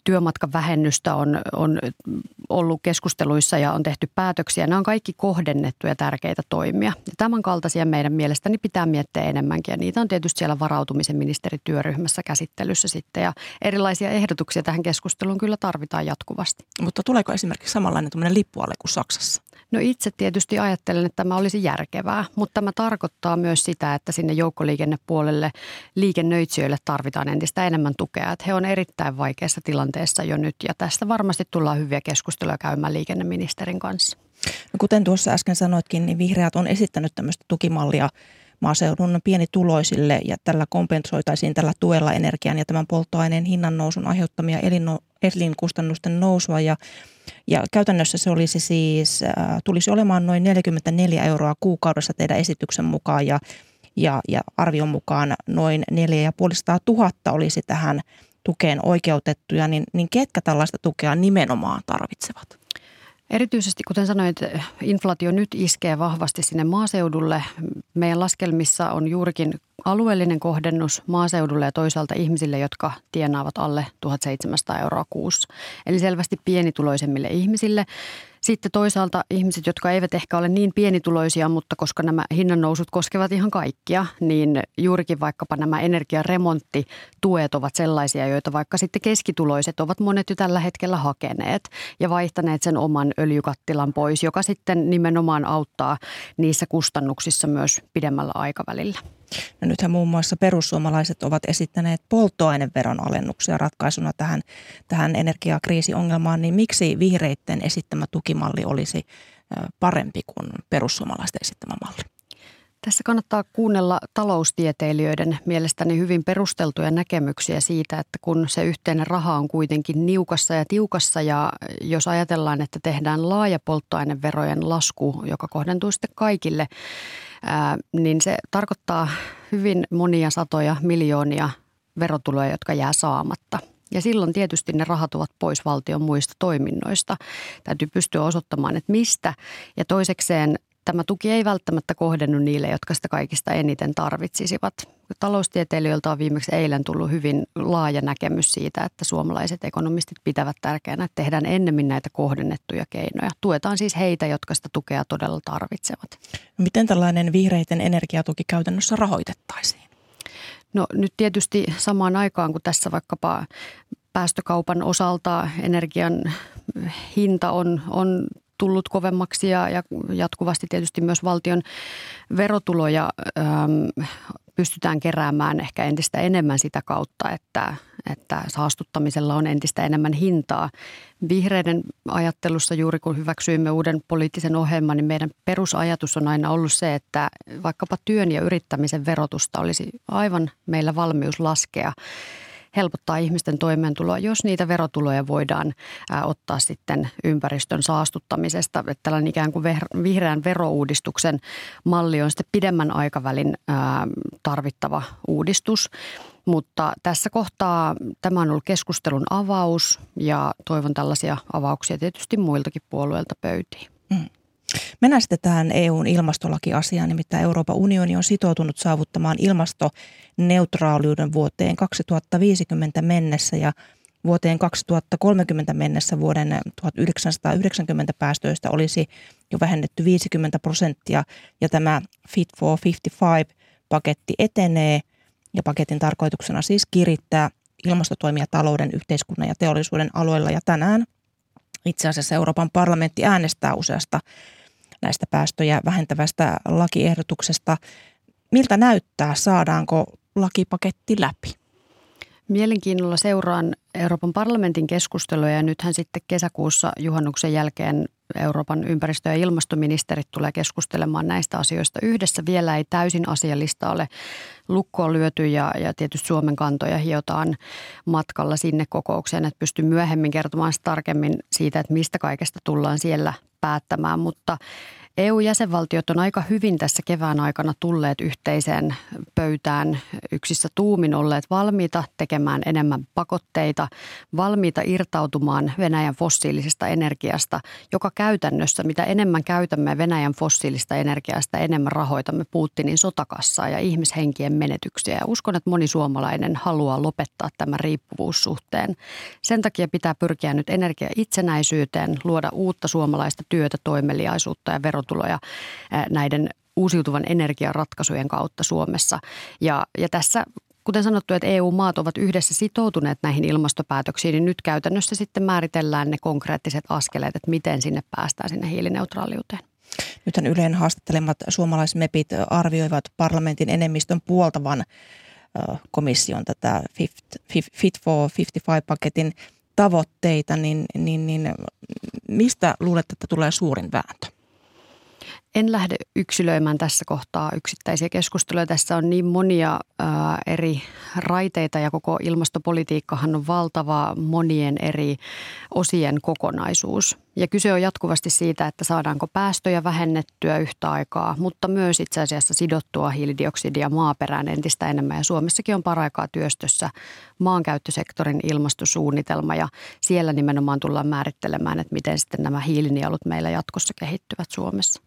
Työmatkan vähennystä on, on ollut keskusteluissa ja on tehty päätöksiä. Nämä on kaikki kohdennettuja tärkeitä toimia. Ja tämän kaltaisia meidän mielestäni pitää miettiä enemmänkin ja niitä on tietysti siellä varautumisen ministerityöryhmässä käsittelyssä sitten. Ja erilaisia ehdotuksia tähän keskusteluun kyllä tarvitaan jatkuvasti. Mutta tuleeko esimerkiksi samanlainen lippuale kuin Saksassa? No itse tietysti ajattelen, että tämä olisi järkevää, mutta tämä tarkoittaa myös sitä, että sinne joukkoliikennepuolelle liikennöitsijöille tarvitaan entistä enemmän tukea. Että he on erittäin vaikeassa tilanteessa jo nyt ja tästä varmasti tullaan hyviä keskusteluja käymään liikenneministerin kanssa. No kuten tuossa äsken sanoitkin, niin vihreät on esittänyt tämmöistä tukimallia maaseudun pienituloisille ja tällä kompensoitaisiin tällä tuella energian ja tämän polttoaineen hinnan nousun aiheuttamia elinno, elinkustannusten nousua ja, ja käytännössä se olisi siis, äh, tulisi olemaan noin 44 euroa kuukaudessa teidän esityksen mukaan ja, ja, ja arvion mukaan noin 4500 000 olisi tähän tukeen oikeutettuja, niin, niin ketkä tällaista tukea nimenomaan tarvitsevat? Erityisesti, kuten sanoin, että inflaatio nyt iskee vahvasti sinne maaseudulle. Meidän laskelmissa on juurikin alueellinen kohdennus maaseudulle ja toisaalta ihmisille, jotka tienaavat alle 1700 euroa kuussa. Eli selvästi pienituloisemmille ihmisille. Sitten toisaalta ihmiset, jotka eivät ehkä ole niin pienituloisia, mutta koska nämä hinnannousut koskevat ihan kaikkia, niin juurikin vaikkapa nämä energiaremonttituet ovat sellaisia, joita vaikka sitten keskituloiset ovat monet jo tällä hetkellä hakeneet ja vaihtaneet sen oman öljykattilan pois, joka sitten nimenomaan auttaa niissä kustannuksissa myös pidemmällä aikavälillä. No nythän muun muassa perussuomalaiset ovat esittäneet polttoaineveron alennuksia ratkaisuna tähän, tähän energiakriisiongelmaan, niin miksi vihreitten esittämä tukimalli olisi parempi kuin perussuomalaisten esittämä malli? Tässä kannattaa kuunnella taloustieteilijöiden mielestäni hyvin perusteltuja näkemyksiä siitä, että kun se yhteinen raha on kuitenkin niukassa ja tiukassa ja jos ajatellaan, että tehdään laaja polttoaineverojen lasku, joka kohdentuu sitten kaikille, niin se tarkoittaa hyvin monia satoja miljoonia verotuloja, jotka jää saamatta. Ja silloin tietysti ne rahat ovat pois valtion muista toiminnoista. Täytyy pystyä osoittamaan, että mistä. Ja toisekseen tämä tuki ei välttämättä kohdennu niille, jotka sitä kaikista eniten tarvitsisivat. Taloustieteilijöiltä on viimeksi eilen tullut hyvin laaja näkemys siitä, että suomalaiset ekonomistit pitävät tärkeänä, että tehdään ennemmin näitä kohdennettuja keinoja. Tuetaan siis heitä, jotka sitä tukea todella tarvitsevat. Miten tällainen vihreiden energiatuki käytännössä rahoitettaisiin? No nyt tietysti samaan aikaan, kun tässä vaikkapa päästökaupan osalta energian hinta on, on tullut kovemmaksi ja, ja jatkuvasti tietysti myös valtion verotuloja äm, pystytään keräämään ehkä entistä enemmän sitä kautta, että, että saastuttamisella on entistä enemmän hintaa. Vihreiden ajattelussa juuri kun hyväksyimme uuden poliittisen ohjelman, niin meidän perusajatus on aina ollut se, että vaikkapa työn ja yrittämisen verotusta olisi aivan meillä valmius laskea helpottaa ihmisten toimeentuloa, jos niitä verotuloja voidaan ottaa sitten ympäristön saastuttamisesta. Että tällainen ikään kuin vihreän verouudistuksen malli on sitten pidemmän aikavälin tarvittava uudistus. Mutta tässä kohtaa tämä on ollut keskustelun avaus ja toivon tällaisia avauksia tietysti muiltakin puolueilta pöytiin. Mm. Mennään sitten tähän EUn ilmastolakiasiaan, nimittäin Euroopan unioni on sitoutunut saavuttamaan ilmastoneutraaliuden vuoteen 2050 mennessä ja vuoteen 2030 mennessä vuoden 1990 päästöistä olisi jo vähennetty 50 prosenttia ja tämä Fit for 55-paketti etenee ja paketin tarkoituksena siis kirittää ilmastotoimia talouden, yhteiskunnan ja teollisuuden alueella. Ja tänään itse asiassa Euroopan parlamentti äänestää useasta näistä päästöjä vähentävästä lakiehdotuksesta. Miltä näyttää, saadaanko lakipaketti läpi? Mielenkiinnolla seuraan Euroopan parlamentin keskusteluja ja nythän sitten kesäkuussa juhannuksen jälkeen Euroopan ympäristö- ja ilmastoministerit tulee keskustelemaan näistä asioista yhdessä. Vielä ei täysin asialista ole lukkoon lyöty ja, ja tietysti Suomen kantoja hiotaan matkalla sinne kokoukseen, että pystyy myöhemmin kertomaan tarkemmin siitä, että mistä kaikesta tullaan siellä päättämään, mutta EU-jäsenvaltiot on aika hyvin tässä kevään aikana tulleet yhteiseen pöytään yksissä tuumin olleet valmiita tekemään enemmän pakotteita, valmiita irtautumaan Venäjän fossiilisesta energiasta, joka käytännössä mitä enemmän käytämme Venäjän fossiilista energiasta, enemmän rahoitamme Putinin sotakassaa ja ihmishenkien menetyksiä. Ja uskon, että moni suomalainen haluaa lopettaa tämän riippuvuussuhteen. Sen takia pitää pyrkiä nyt energia itsenäisyyteen, luoda uutta suomalaista työtä, toimeliaisuutta ja verot verotuloja näiden uusiutuvan energiaratkaisujen kautta Suomessa. Ja, ja tässä kuten sanottu, että EU-maat ovat yhdessä sitoutuneet näihin ilmastopäätöksiin, niin nyt käytännössä sitten määritellään ne konkreettiset askeleet, että miten sinne päästään sinne hiilineutraaliuteen. Nythän Yleen haastattelemat suomalaismepit arvioivat parlamentin enemmistön puoltavan komission tätä Fit for 55-paketin tavoitteita, niin, niin, niin mistä luulet, että tulee suurin vääntö? En lähde yksilöimään tässä kohtaa yksittäisiä keskusteluja. Tässä on niin monia ää, eri raiteita ja koko ilmastopolitiikkahan on valtava monien eri osien kokonaisuus. Ja kyse on jatkuvasti siitä, että saadaanko päästöjä vähennettyä yhtä aikaa, mutta myös itse asiassa sidottua hiilidioksidia maaperään entistä enemmän. Ja Suomessakin on paraikaa työstössä maankäyttösektorin ilmastosuunnitelma ja siellä nimenomaan tullaan määrittelemään, että miten sitten nämä hiilinielut meillä jatkossa kehittyvät Suomessa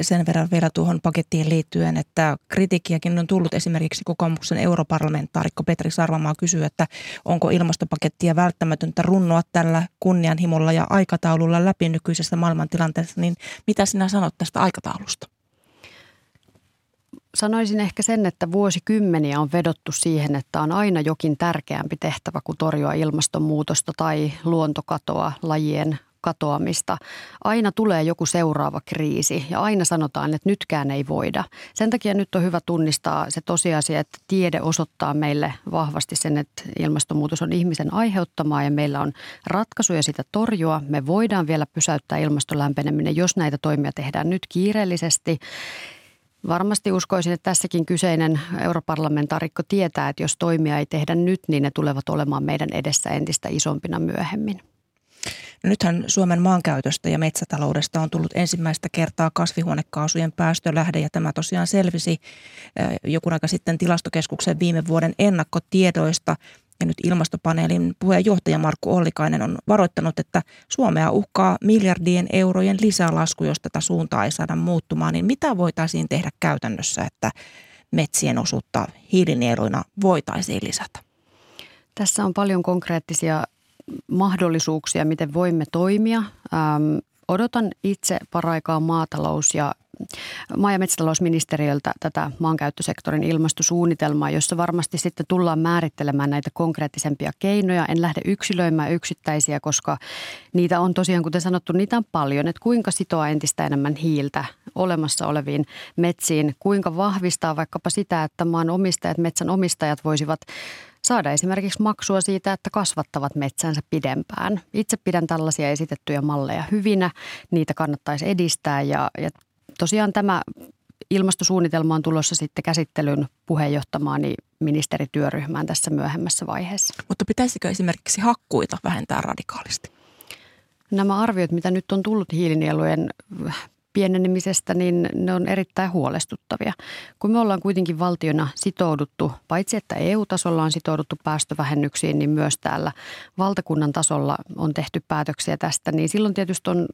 sen verran vielä tuohon pakettiin liittyen, että kritiikkiäkin on tullut esimerkiksi kokoomuksen europarlamentaarikko Petri Sarvamaa kysyy, että onko ilmastopakettia välttämätöntä runnoa tällä kunnianhimolla ja aikataululla läpi nykyisessä maailmantilanteessa, niin mitä sinä sanot tästä aikataulusta? Sanoisin ehkä sen, että vuosikymmeniä on vedottu siihen, että on aina jokin tärkeämpi tehtävä kuin torjua ilmastonmuutosta tai luontokatoa, lajien katoamista. Aina tulee joku seuraava kriisi ja aina sanotaan, että nytkään ei voida. Sen takia nyt on hyvä tunnistaa se tosiasia, että tiede osoittaa meille vahvasti sen, että ilmastonmuutos on ihmisen aiheuttamaa ja meillä on ratkaisuja sitä torjua. Me voidaan vielä pysäyttää ilmaston lämpeneminen, jos näitä toimia tehdään nyt kiireellisesti. Varmasti uskoisin, että tässäkin kyseinen europarlamentaarikko tietää, että jos toimia ei tehdä nyt, niin ne tulevat olemaan meidän edessä entistä isompina myöhemmin. No nythän Suomen maankäytöstä ja metsätaloudesta on tullut ensimmäistä kertaa kasvihuonekaasujen päästölähde ja tämä tosiaan selvisi joku aika sitten tilastokeskuksen viime vuoden ennakkotiedoista. Ja nyt ilmastopaneelin puheenjohtaja Markku Ollikainen on varoittanut, että Suomea uhkaa miljardien eurojen lisälasku, jos tätä suuntaa ei saada muuttumaan. Niin mitä voitaisiin tehdä käytännössä, että metsien osuutta hiilinieluina voitaisiin lisätä? Tässä on paljon konkreettisia mahdollisuuksia, miten voimme toimia. Ähm, odotan itse paraikaa maatalous- ja maa- ja metsätalousministeriöltä tätä maankäyttösektorin ilmastosuunnitelmaa, jossa varmasti sitten tullaan määrittelemään näitä konkreettisempia keinoja. En lähde yksilöimään yksittäisiä, koska niitä on tosiaan, kuten sanottu, niitä on paljon. Että kuinka sitoa entistä enemmän hiiltä olemassa oleviin metsiin, kuinka vahvistaa vaikkapa sitä, että maan omistajat, metsän omistajat voisivat saada esimerkiksi maksua siitä, että kasvattavat metsänsä pidempään. Itse pidän tällaisia esitettyjä malleja hyvinä, niitä kannattaisi edistää ja, ja tosiaan tämä ilmastosuunnitelma on tulossa sitten käsittelyn puheenjohtamaani ministerityöryhmään tässä myöhemmässä vaiheessa. Mutta pitäisikö esimerkiksi hakkuita vähentää radikaalisti? Nämä arviot, mitä nyt on tullut hiilinielujen pienenemisestä, niin ne on erittäin huolestuttavia. Kun me ollaan kuitenkin valtiona sitouduttu, paitsi että EU-tasolla on sitouduttu päästövähennyksiin, niin myös täällä valtakunnan tasolla on tehty päätöksiä tästä, niin silloin tietysti on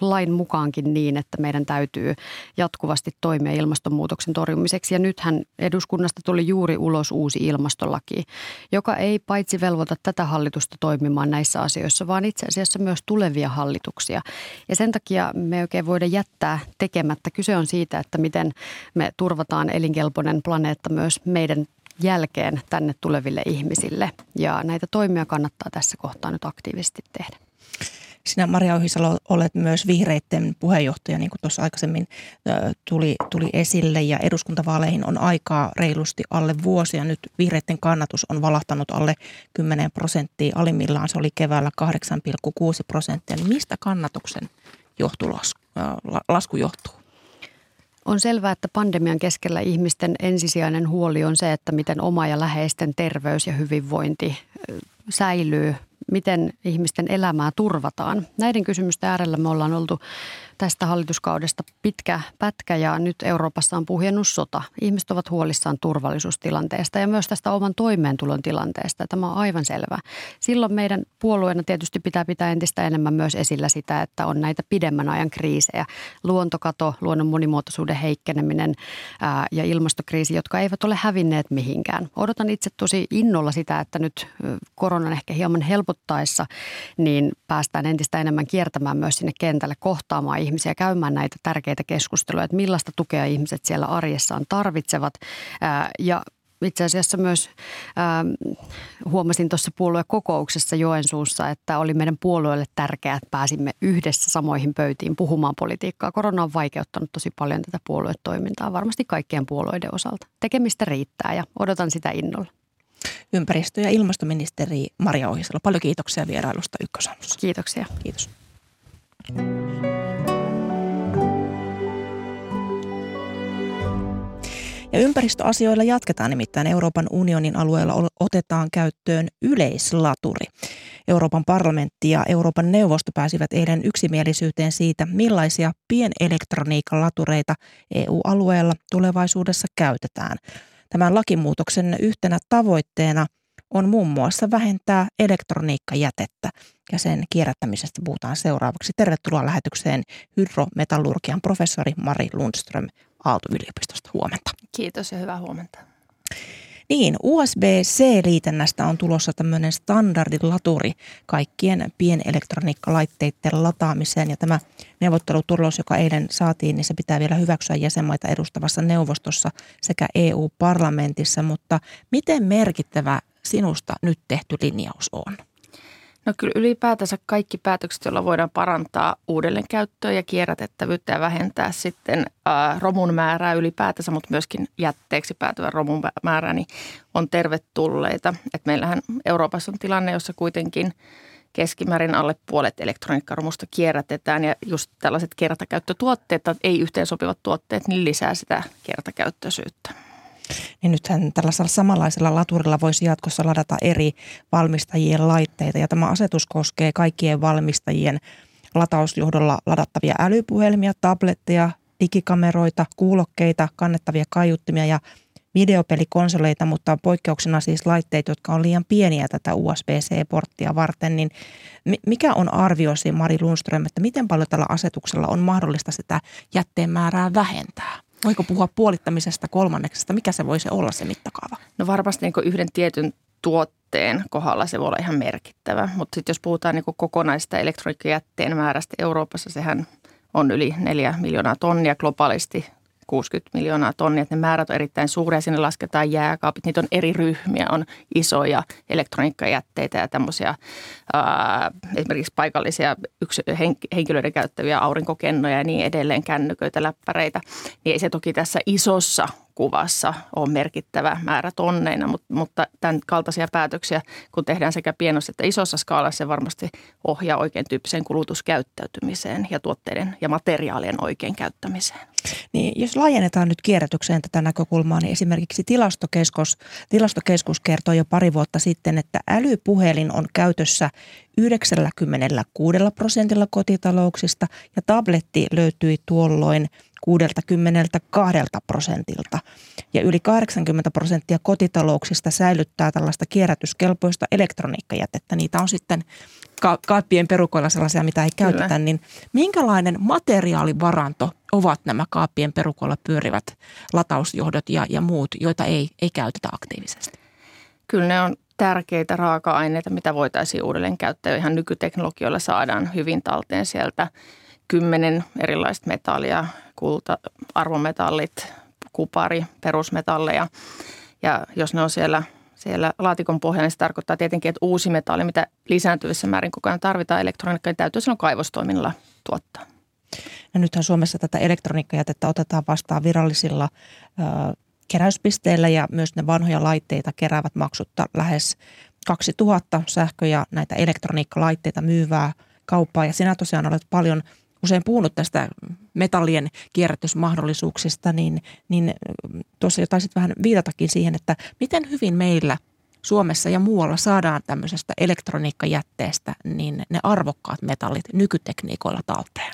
lain mukaankin niin, että meidän täytyy jatkuvasti toimia ilmastonmuutoksen torjumiseksi. Ja nythän eduskunnasta tuli juuri ulos uusi ilmastolaki, joka ei paitsi velvoita tätä hallitusta toimimaan näissä asioissa, vaan itse asiassa myös tulevia hallituksia. Ja sen takia me oikein voida jättää tekemättä. Kyse on siitä, että miten me turvataan elinkelpoinen planeetta myös meidän jälkeen tänne tuleville ihmisille. Ja näitä toimia kannattaa tässä kohtaa nyt aktiivisesti tehdä. Sinä Maria Ohisalo olet myös vihreiden puheenjohtaja, niin kuin tuossa aikaisemmin tuli, tuli esille. Ja eduskuntavaaleihin on aikaa reilusti alle vuosia. Nyt vihreiden kannatus on valahtanut alle 10 prosenttia. Alimmillaan se oli keväällä 8,6 prosenttia. Niin mistä kannatuksen johtuu lasku, lasku johtuu? On selvää, että pandemian keskellä ihmisten ensisijainen huoli on se, että miten oma ja läheisten terveys ja hyvinvointi säilyy miten ihmisten elämää turvataan. Näiden kysymysten äärellä me ollaan oltu tästä hallituskaudesta pitkä pätkä ja nyt Euroopassa on puhjennut sota. Ihmiset ovat huolissaan turvallisuustilanteesta ja myös tästä oman toimeentulon tilanteesta. Tämä on aivan selvä. Silloin meidän puolueena tietysti pitää pitää entistä enemmän myös esillä sitä, että on näitä pidemmän ajan kriisejä. Luontokato, luonnon monimuotoisuuden heikkeneminen ää, ja ilmastokriisi, jotka eivät ole hävinneet mihinkään. Odotan itse tosi innolla sitä, että nyt koronan ehkä hieman helpottaessa, niin päästään entistä enemmän kiertämään myös sinne kentälle kohtaamaan ihmisiä käymään näitä tärkeitä keskusteluja, että millaista tukea ihmiset siellä arjessaan tarvitsevat. Ja itse asiassa myös äh, huomasin tuossa puoluekokouksessa Joensuussa, että oli meidän puolueelle tärkeää, että pääsimme yhdessä samoihin pöytiin puhumaan politiikkaa. Korona on vaikeuttanut tosi paljon tätä puoluetoimintaa varmasti kaikkien puolueiden osalta. Tekemistä riittää ja odotan sitä innolla. Ympäristö- ja ilmastoministeri Maria Ohisalo, paljon kiitoksia vierailusta Ykkösaamussa. Kiitoksia. Kiitos. Ja ympäristöasioilla jatketaan nimittäin Euroopan unionin alueella otetaan käyttöön yleislaturi. Euroopan parlamentti ja Euroopan neuvosto pääsivät eilen yksimielisyyteen siitä, millaisia pienelektroniikalatureita EU-alueella tulevaisuudessa käytetään. Tämän lakimuutoksen yhtenä tavoitteena on muun muassa vähentää elektroniikkajätettä ja sen kierrättämisestä puhutaan seuraavaksi. Tervetuloa lähetykseen hydrometallurgian professori Mari Lundström Aalto-yliopistosta. Huomenta. Kiitos ja hyvää huomenta. Niin, USB-C-liitännästä on tulossa tämmöinen standardilaturi kaikkien pienelektroniikkalaitteiden lataamiseen. Ja tämä neuvottelutulos, joka eilen saatiin, niin se pitää vielä hyväksyä jäsenmaita edustavassa neuvostossa sekä EU-parlamentissa. Mutta miten merkittävä sinusta nyt tehty linjaus on? No kyllä ylipäätänsä kaikki päätökset, joilla voidaan parantaa uudelleenkäyttöä ja kierrätettävyyttä ja vähentää sitten ää, romun määrää ylipäätänsä, mutta myöskin jätteeksi päätyvän romun määrää, niin on tervetulleita. Et meillähän Euroopassa on tilanne, jossa kuitenkin keskimäärin alle puolet elektroniikkaromusta kierrätetään ja just tällaiset kertakäyttötuotteet tai ei yhteensopivat tuotteet, niin lisää sitä kertakäyttöisyyttä niin nythän tällaisella samanlaisella laturilla voisi jatkossa ladata eri valmistajien laitteita. Ja tämä asetus koskee kaikkien valmistajien latausjohdolla ladattavia älypuhelmia, tabletteja, digikameroita, kuulokkeita, kannettavia kaiuttimia ja videopelikonsoleita, mutta poikkeuksena siis laitteet, jotka on liian pieniä tätä USB-C-porttia varten, niin mikä on arvioisi Mari Lundström, että miten paljon tällä asetuksella on mahdollista sitä jätteen määrää vähentää? Voiko puhua puolittamisesta kolmanneksesta? Mikä se voisi olla se mittakaava? No varmasti niin yhden tietyn tuotteen kohdalla se voi olla ihan merkittävä. Mutta sitten jos puhutaan niin kokonaisesta elektroniikkajätteen määrästä Euroopassa, sehän on yli 4 miljoonaa tonnia globaalisti 60 miljoonaa tonnia, että ne määrät on erittäin suuria. Sinne lasketaan jääkaapit, niitä on eri ryhmiä, on isoja elektroniikkajätteitä ja tämmöisiä ää, esimerkiksi paikallisia yksi, henkilöiden käyttäviä aurinkokennoja ja niin edelleen, kännyköitä, läppäreitä. Niin ei se toki tässä isossa kuvassa on merkittävä määrä tonneina, mutta, mutta tämän kaltaisia päätöksiä, kun tehdään sekä pienossa että isossa skaalassa, se varmasti ohjaa oikein tyyppiseen kulutuskäyttäytymiseen ja tuotteiden ja materiaalien oikein käyttämiseen. Niin, jos laajennetaan nyt kierrätykseen tätä näkökulmaa, niin esimerkiksi tilastokeskus, tilastokeskus kertoi jo pari vuotta sitten, että älypuhelin on käytössä 96 prosentilla kotitalouksista ja tabletti löytyi tuolloin 62 prosentilta. Ja yli 80 prosenttia kotitalouksista säilyttää tällaista kierrätyskelpoista elektroniikkajätettä. Niitä on sitten ka- kaappien perukoilla sellaisia, mitä ei Kyllä. käytetä. Niin minkälainen materiaalivaranto ovat nämä kaappien perukoilla pyörivät latausjohdot ja, ja muut, joita ei, ei käytetä aktiivisesti? Kyllä ne on tärkeitä raaka-aineita, mitä voitaisiin uudelleen käyttää. Ihan nykyteknologioilla saadaan hyvin talteen sieltä kymmenen erilaista metallia, kulta, arvometallit, kupari, perusmetalleja. Ja jos ne on siellä, siellä laatikon pohjalla, niin se tarkoittaa tietenkin, että uusi metalli, mitä lisääntyvissä määrin koko ajan tarvitaan elektroniikkaa, niin täytyy silloin kaivostoiminnalla tuottaa. No nythän Suomessa tätä elektroniikkajätettä otetaan vastaan virallisilla ö, keräyspisteillä ja myös ne vanhoja laitteita keräävät maksutta lähes 2000 sähkö- ja näitä elektroniikkalaitteita myyvää kauppaa. Ja sinä tosiaan olet paljon usein puhunut tästä metallien kierrätysmahdollisuuksista, niin, niin tuossa jo taisit vähän viitatakin siihen, että miten hyvin meillä Suomessa ja muualla saadaan tämmöisestä elektroniikkajätteestä niin ne arvokkaat metallit nykytekniikoilla talteen?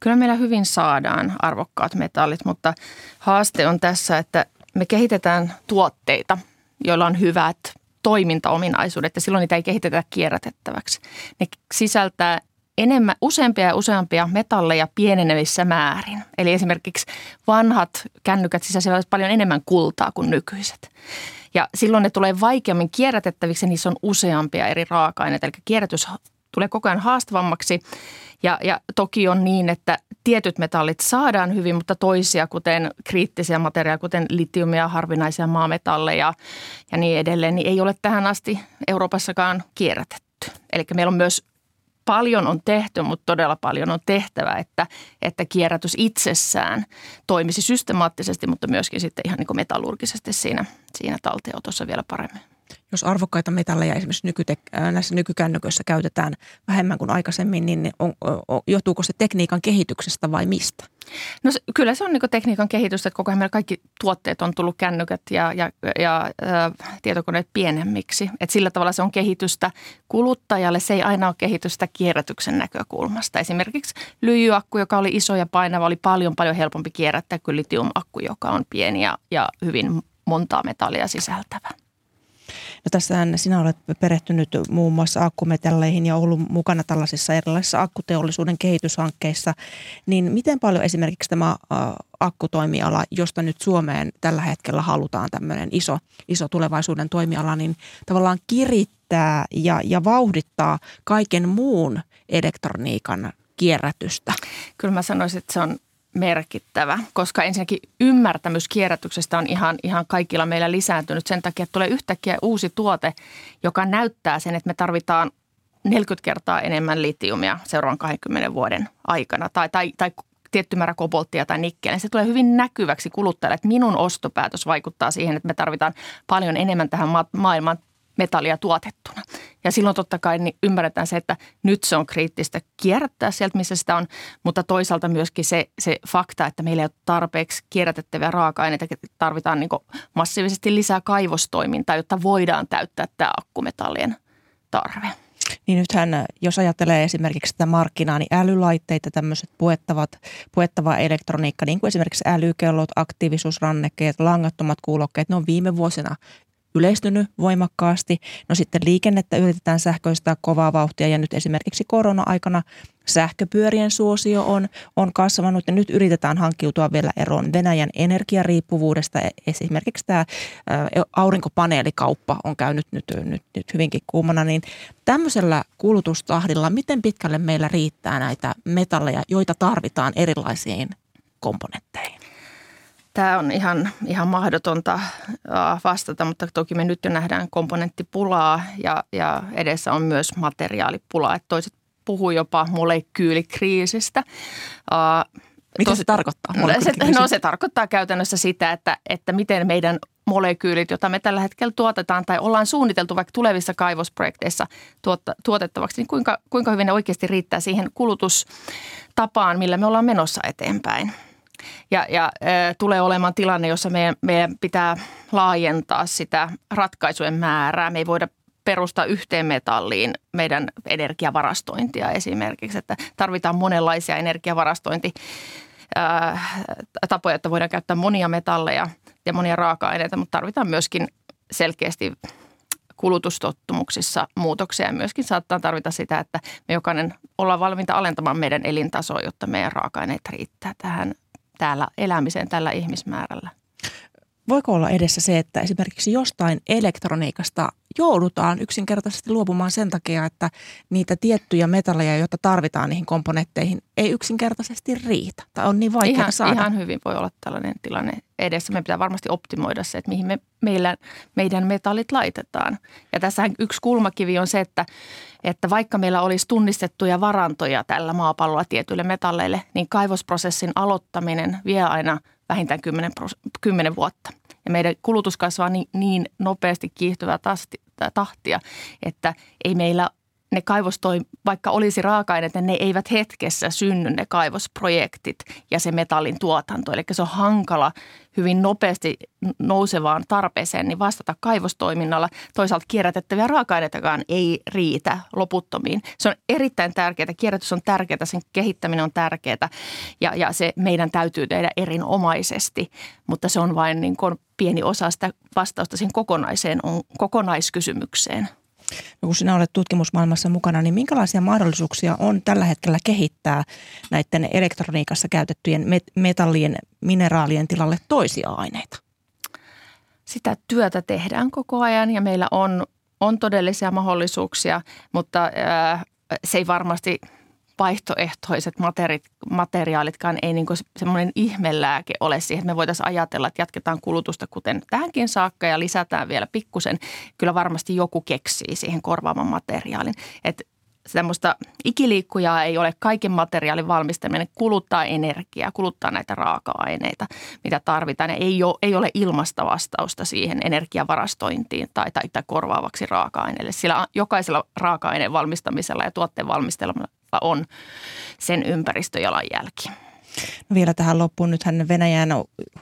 Kyllä meillä hyvin saadaan arvokkaat metallit, mutta haaste on tässä, että me kehitetään tuotteita, joilla on hyvät toimintaominaisuudet ja silloin niitä ei kehitetä kierrätettäväksi. Ne sisältää enemmän, useampia ja useampia metalleja pienenevissä määrin. Eli esimerkiksi vanhat kännykät sisälsivät paljon enemmän kultaa kuin nykyiset. Ja silloin ne tulee vaikeammin kierrätettäviksi ja niissä on useampia eri raaka-aineita. Eli kierrätys tulee koko ajan haastavammaksi. Ja, ja toki on niin, että tietyt metallit saadaan hyvin, mutta toisia, kuten kriittisiä materiaaleja, kuten litiumia, harvinaisia maametalleja ja niin edelleen, niin ei ole tähän asti Euroopassakaan kierrätetty. Eli meillä on myös paljon on tehty, mutta todella paljon on tehtävä, että, että kierrätys itsessään toimisi systemaattisesti, mutta myöskin sitten ihan niin kuin metallurgisesti siinä, siinä talteenotossa vielä paremmin jos arvokkaita metalleja esimerkiksi nykytek- äh, näissä nykykännyköissä käytetään vähemmän kuin aikaisemmin, niin on, on, johtuuko se tekniikan kehityksestä vai mistä? No se, kyllä se on niin tekniikan kehitystä, että koko ajan meillä kaikki tuotteet on tullut kännykät ja, ja, ja ä, tietokoneet pienemmiksi. Et sillä tavalla se on kehitystä kuluttajalle, se ei aina ole kehitystä kierrätyksen näkökulmasta. Esimerkiksi lyijyakku, joka oli iso ja painava, oli paljon paljon helpompi kierrättää kuin litiumakku, joka on pieni ja, ja hyvin montaa metallia sisältävä. No tässähän sinä olet perehtynyt muun muassa akkumetalleihin ja ollut mukana tällaisissa erilaisissa akkuteollisuuden kehityshankkeissa. Niin miten paljon esimerkiksi tämä akkutoimiala, josta nyt Suomeen tällä hetkellä halutaan tämmöinen iso, iso tulevaisuuden toimiala, niin tavallaan kirittää ja, ja vauhdittaa kaiken muun elektroniikan kierrätystä? Kyllä mä sanoisin, että se on merkittävä, koska ensinnäkin ymmärtämys kierrätyksestä on ihan, ihan kaikilla meillä lisääntynyt sen takia, että tulee yhtäkkiä uusi tuote, joka näyttää sen, että me tarvitaan 40 kertaa enemmän litiumia seuraavan 20 vuoden aikana tai, tai, tai tietty määrä kobolttia tai nikkeliä. Se tulee hyvin näkyväksi kuluttajalle, että minun ostopäätös vaikuttaa siihen, että me tarvitaan paljon enemmän tähän ma- maailman metallia tuotettuna. Ja silloin totta kai niin ymmärretään se, että nyt se on kriittistä kierrättää sieltä, missä sitä on, mutta toisaalta myöskin se, se fakta, että meillä ei ole tarpeeksi kierrätettäviä raaka-aineita, tarvitaan niin massiivisesti lisää kaivostoimintaa, jotta voidaan täyttää tämä akkumetallien tarve. Niin nythän, jos ajattelee esimerkiksi sitä markkinaa, niin älylaitteita, tämmöiset puettavat, puettava elektroniikka, niin kuin esimerkiksi älykellot, aktiivisuusrannekkeet, langattomat kuulokkeet, ne on viime vuosina yleistynyt voimakkaasti. No sitten liikennettä yritetään sähköistää kovaa vauhtia ja nyt esimerkiksi korona-aikana sähköpyörien suosio on, on kasvanut ja nyt yritetään hankkiutua vielä eroon Venäjän energiariippuvuudesta. E, esimerkiksi tämä aurinkopaneelikauppa on käynyt nyt, nyt, nyt hyvinkin kuumana, niin tämmöisellä kulutustahdilla, miten pitkälle meillä riittää näitä metalleja, joita tarvitaan erilaisiin komponentteihin? Tämä on ihan, ihan mahdotonta vastata, mutta toki me nyt jo nähdään komponenttipulaa ja, ja edessä on myös materiaalipulaa. Että toiset puhuu jopa molekyylikriisistä. Mitä se tarkoittaa? No se, no se tarkoittaa käytännössä sitä, että, että miten meidän molekyylit, joita me tällä hetkellä tuotetaan tai ollaan suunniteltu vaikka tulevissa kaivosprojekteissa tuotta, tuotettavaksi, niin kuinka, kuinka hyvin ne oikeasti riittää siihen kulutustapaan, millä me ollaan menossa eteenpäin. Ja, ja e, tulee olemaan tilanne, jossa meidän, meidän pitää laajentaa sitä ratkaisujen määrää. Me ei voida perustaa yhteen metalliin meidän energiavarastointia esimerkiksi, että tarvitaan monenlaisia energiavarastointitapoja, että voidaan käyttää monia metalleja ja monia raaka-aineita, mutta tarvitaan myöskin selkeästi kulutustottumuksissa muutoksia ja myöskin saattaa tarvita sitä, että me jokainen ollaan valmiita alentamaan meidän elintasoa, jotta meidän raaka-aineet riittää tähän täällä elämiseen tällä ihmismäärällä. Voiko olla edessä se, että esimerkiksi jostain elektroniikasta joudutaan yksinkertaisesti luopumaan sen takia, että niitä tiettyjä metalleja, joita tarvitaan niihin komponentteihin, ei yksinkertaisesti riitä tai on niin vaikea ihan, saada? Ihan hyvin voi olla tällainen tilanne edessä. Me pitää varmasti optimoida se, että mihin me, meillä, meidän metallit laitetaan. Ja tässä yksi kulmakivi on se, että, että vaikka meillä olisi tunnistettuja varantoja tällä maapallolla tietyille metalleille, niin kaivosprosessin aloittaminen vie aina vähintään 10, 10 vuotta. Meidän kulutus kasvaa niin, niin nopeasti kiihtyvää tahtia, että ei meillä ne kaivostoi, vaikka olisi raaka-aineet, ne eivät hetkessä synny ne kaivosprojektit ja se metallin tuotanto. Eli se on hankala hyvin nopeasti nousevaan tarpeeseen niin vastata kaivostoiminnalla. Toisaalta kierrätettäviä raaka-aineitakaan ei riitä loputtomiin. Se on erittäin tärkeää. Kierrätys on tärkeää, sen kehittäminen on tärkeää ja, ja se meidän täytyy tehdä erinomaisesti, mutta se on vain niin kuin pieni osa sitä vastausta siihen kokonaiseen, kokonaiskysymykseen – No kun sinä olet tutkimusmaailmassa mukana, niin minkälaisia mahdollisuuksia on tällä hetkellä kehittää näiden elektroniikassa käytettyjen metallien, mineraalien tilalle toisia aineita? Sitä työtä tehdään koko ajan ja meillä on, on todellisia mahdollisuuksia, mutta se ei varmasti – vaihtoehtoiset materit, materiaalitkaan ei niin semmoinen ihmelääke ole siihen, että me voitaisiin ajatella, että jatketaan kulutusta kuten tähänkin saakka ja lisätään vielä pikkusen. Kyllä varmasti joku keksii siihen korvaavan materiaalin. Että semmoista ikiliikkujaa ei ole. Kaiken materiaalin valmistaminen kuluttaa energiaa, kuluttaa näitä raaka-aineita, mitä tarvitaan. Ei ole, ei ole ilmasta vastausta siihen energiavarastointiin tai, tai, tai korvaavaksi raaka-aineelle. Sillä jokaisella raaka-aineen valmistamisella ja tuotteen valmistelmalla on sen ympäristöjalanjälki. No vielä tähän loppuun. Nythän Venäjän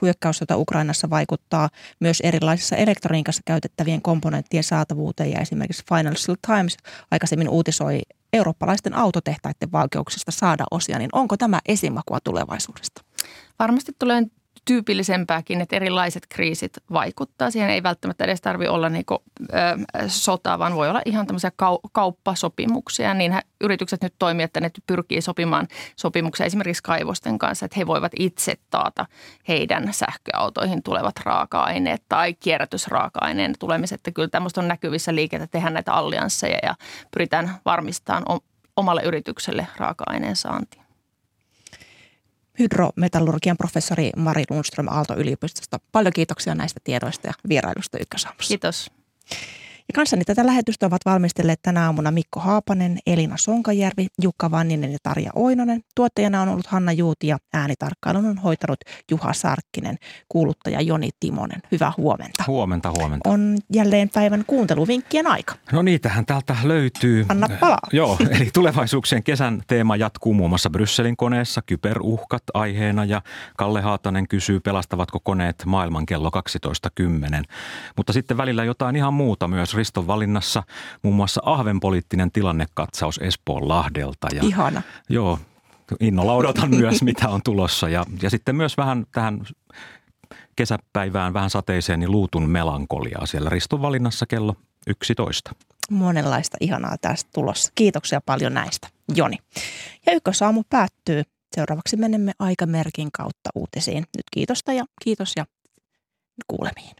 hyökkäys, jota Ukrainassa vaikuttaa myös erilaisissa elektroniikassa käytettävien komponenttien saatavuuteen. Ja esimerkiksi Financial Times aikaisemmin uutisoi eurooppalaisten autotehtaiden vaikeuksista saada osia. Niin onko tämä esimakua tulevaisuudesta? Varmasti tulee tyypillisempääkin, että erilaiset kriisit vaikuttaa. Siihen ei välttämättä edes tarvitse olla niin kuin, ö, sota, vaan voi olla ihan tämmöisiä kau- kauppasopimuksia. Niin yritykset nyt toimii, että ne pyrkii sopimaan sopimuksia esimerkiksi kaivosten kanssa, että he voivat itse taata heidän sähköautoihin tulevat raaka-aineet tai kierrätysraaka-aineen tulemiset. Että kyllä tämmöistä on näkyvissä liikettä, tehdään näitä alliansseja ja pyritään varmistamaan omalle yritykselle raaka-aineen saanti hydrometallurgian professori Mari Lundström Aalto-yliopistosta. Paljon kiitoksia näistä tiedoista ja vierailusta Ykkösaamussa. Kiitos. Ja kanssani tätä lähetystä ovat valmistelleet tänä aamuna Mikko Haapanen, Elina Sonkajärvi, Jukka Vanninen ja Tarja Oinonen. Tuottajana on ollut Hanna Juuti ja äänitarkkailun on hoitanut Juha Sarkkinen, kuuluttaja Joni Timonen. Hyvää huomenta. Huomenta, huomenta. On jälleen päivän kuunteluvinkkien aika. No niitähän täältä löytyy. Anna palaa. Joo, eli tulevaisuuksien kesän teema jatkuu muun muassa Brysselin koneessa, kyberuhkat aiheena ja Kalle Haatanen kysyy, pelastavatko koneet maailman kello 12.10. Mutta sitten välillä jotain ihan muuta myös Riston valinnassa muun muassa Ahven poliittinen tilannekatsaus Espoon Lahdelta. Ja, Ihana. Joo, innolla odotan myös, mitä on tulossa. Ja, ja sitten myös vähän tähän kesäpäivään vähän sateiseen, niin luutun melankoliaa siellä Riston valinnassa kello 11. Monenlaista ihanaa tästä tulossa. Kiitoksia paljon näistä, Joni. Ja ykkösaamu päättyy. Seuraavaksi menemme aikamerkin kautta uutisiin. Nyt kiitosta ja kiitos ja kuulemiin.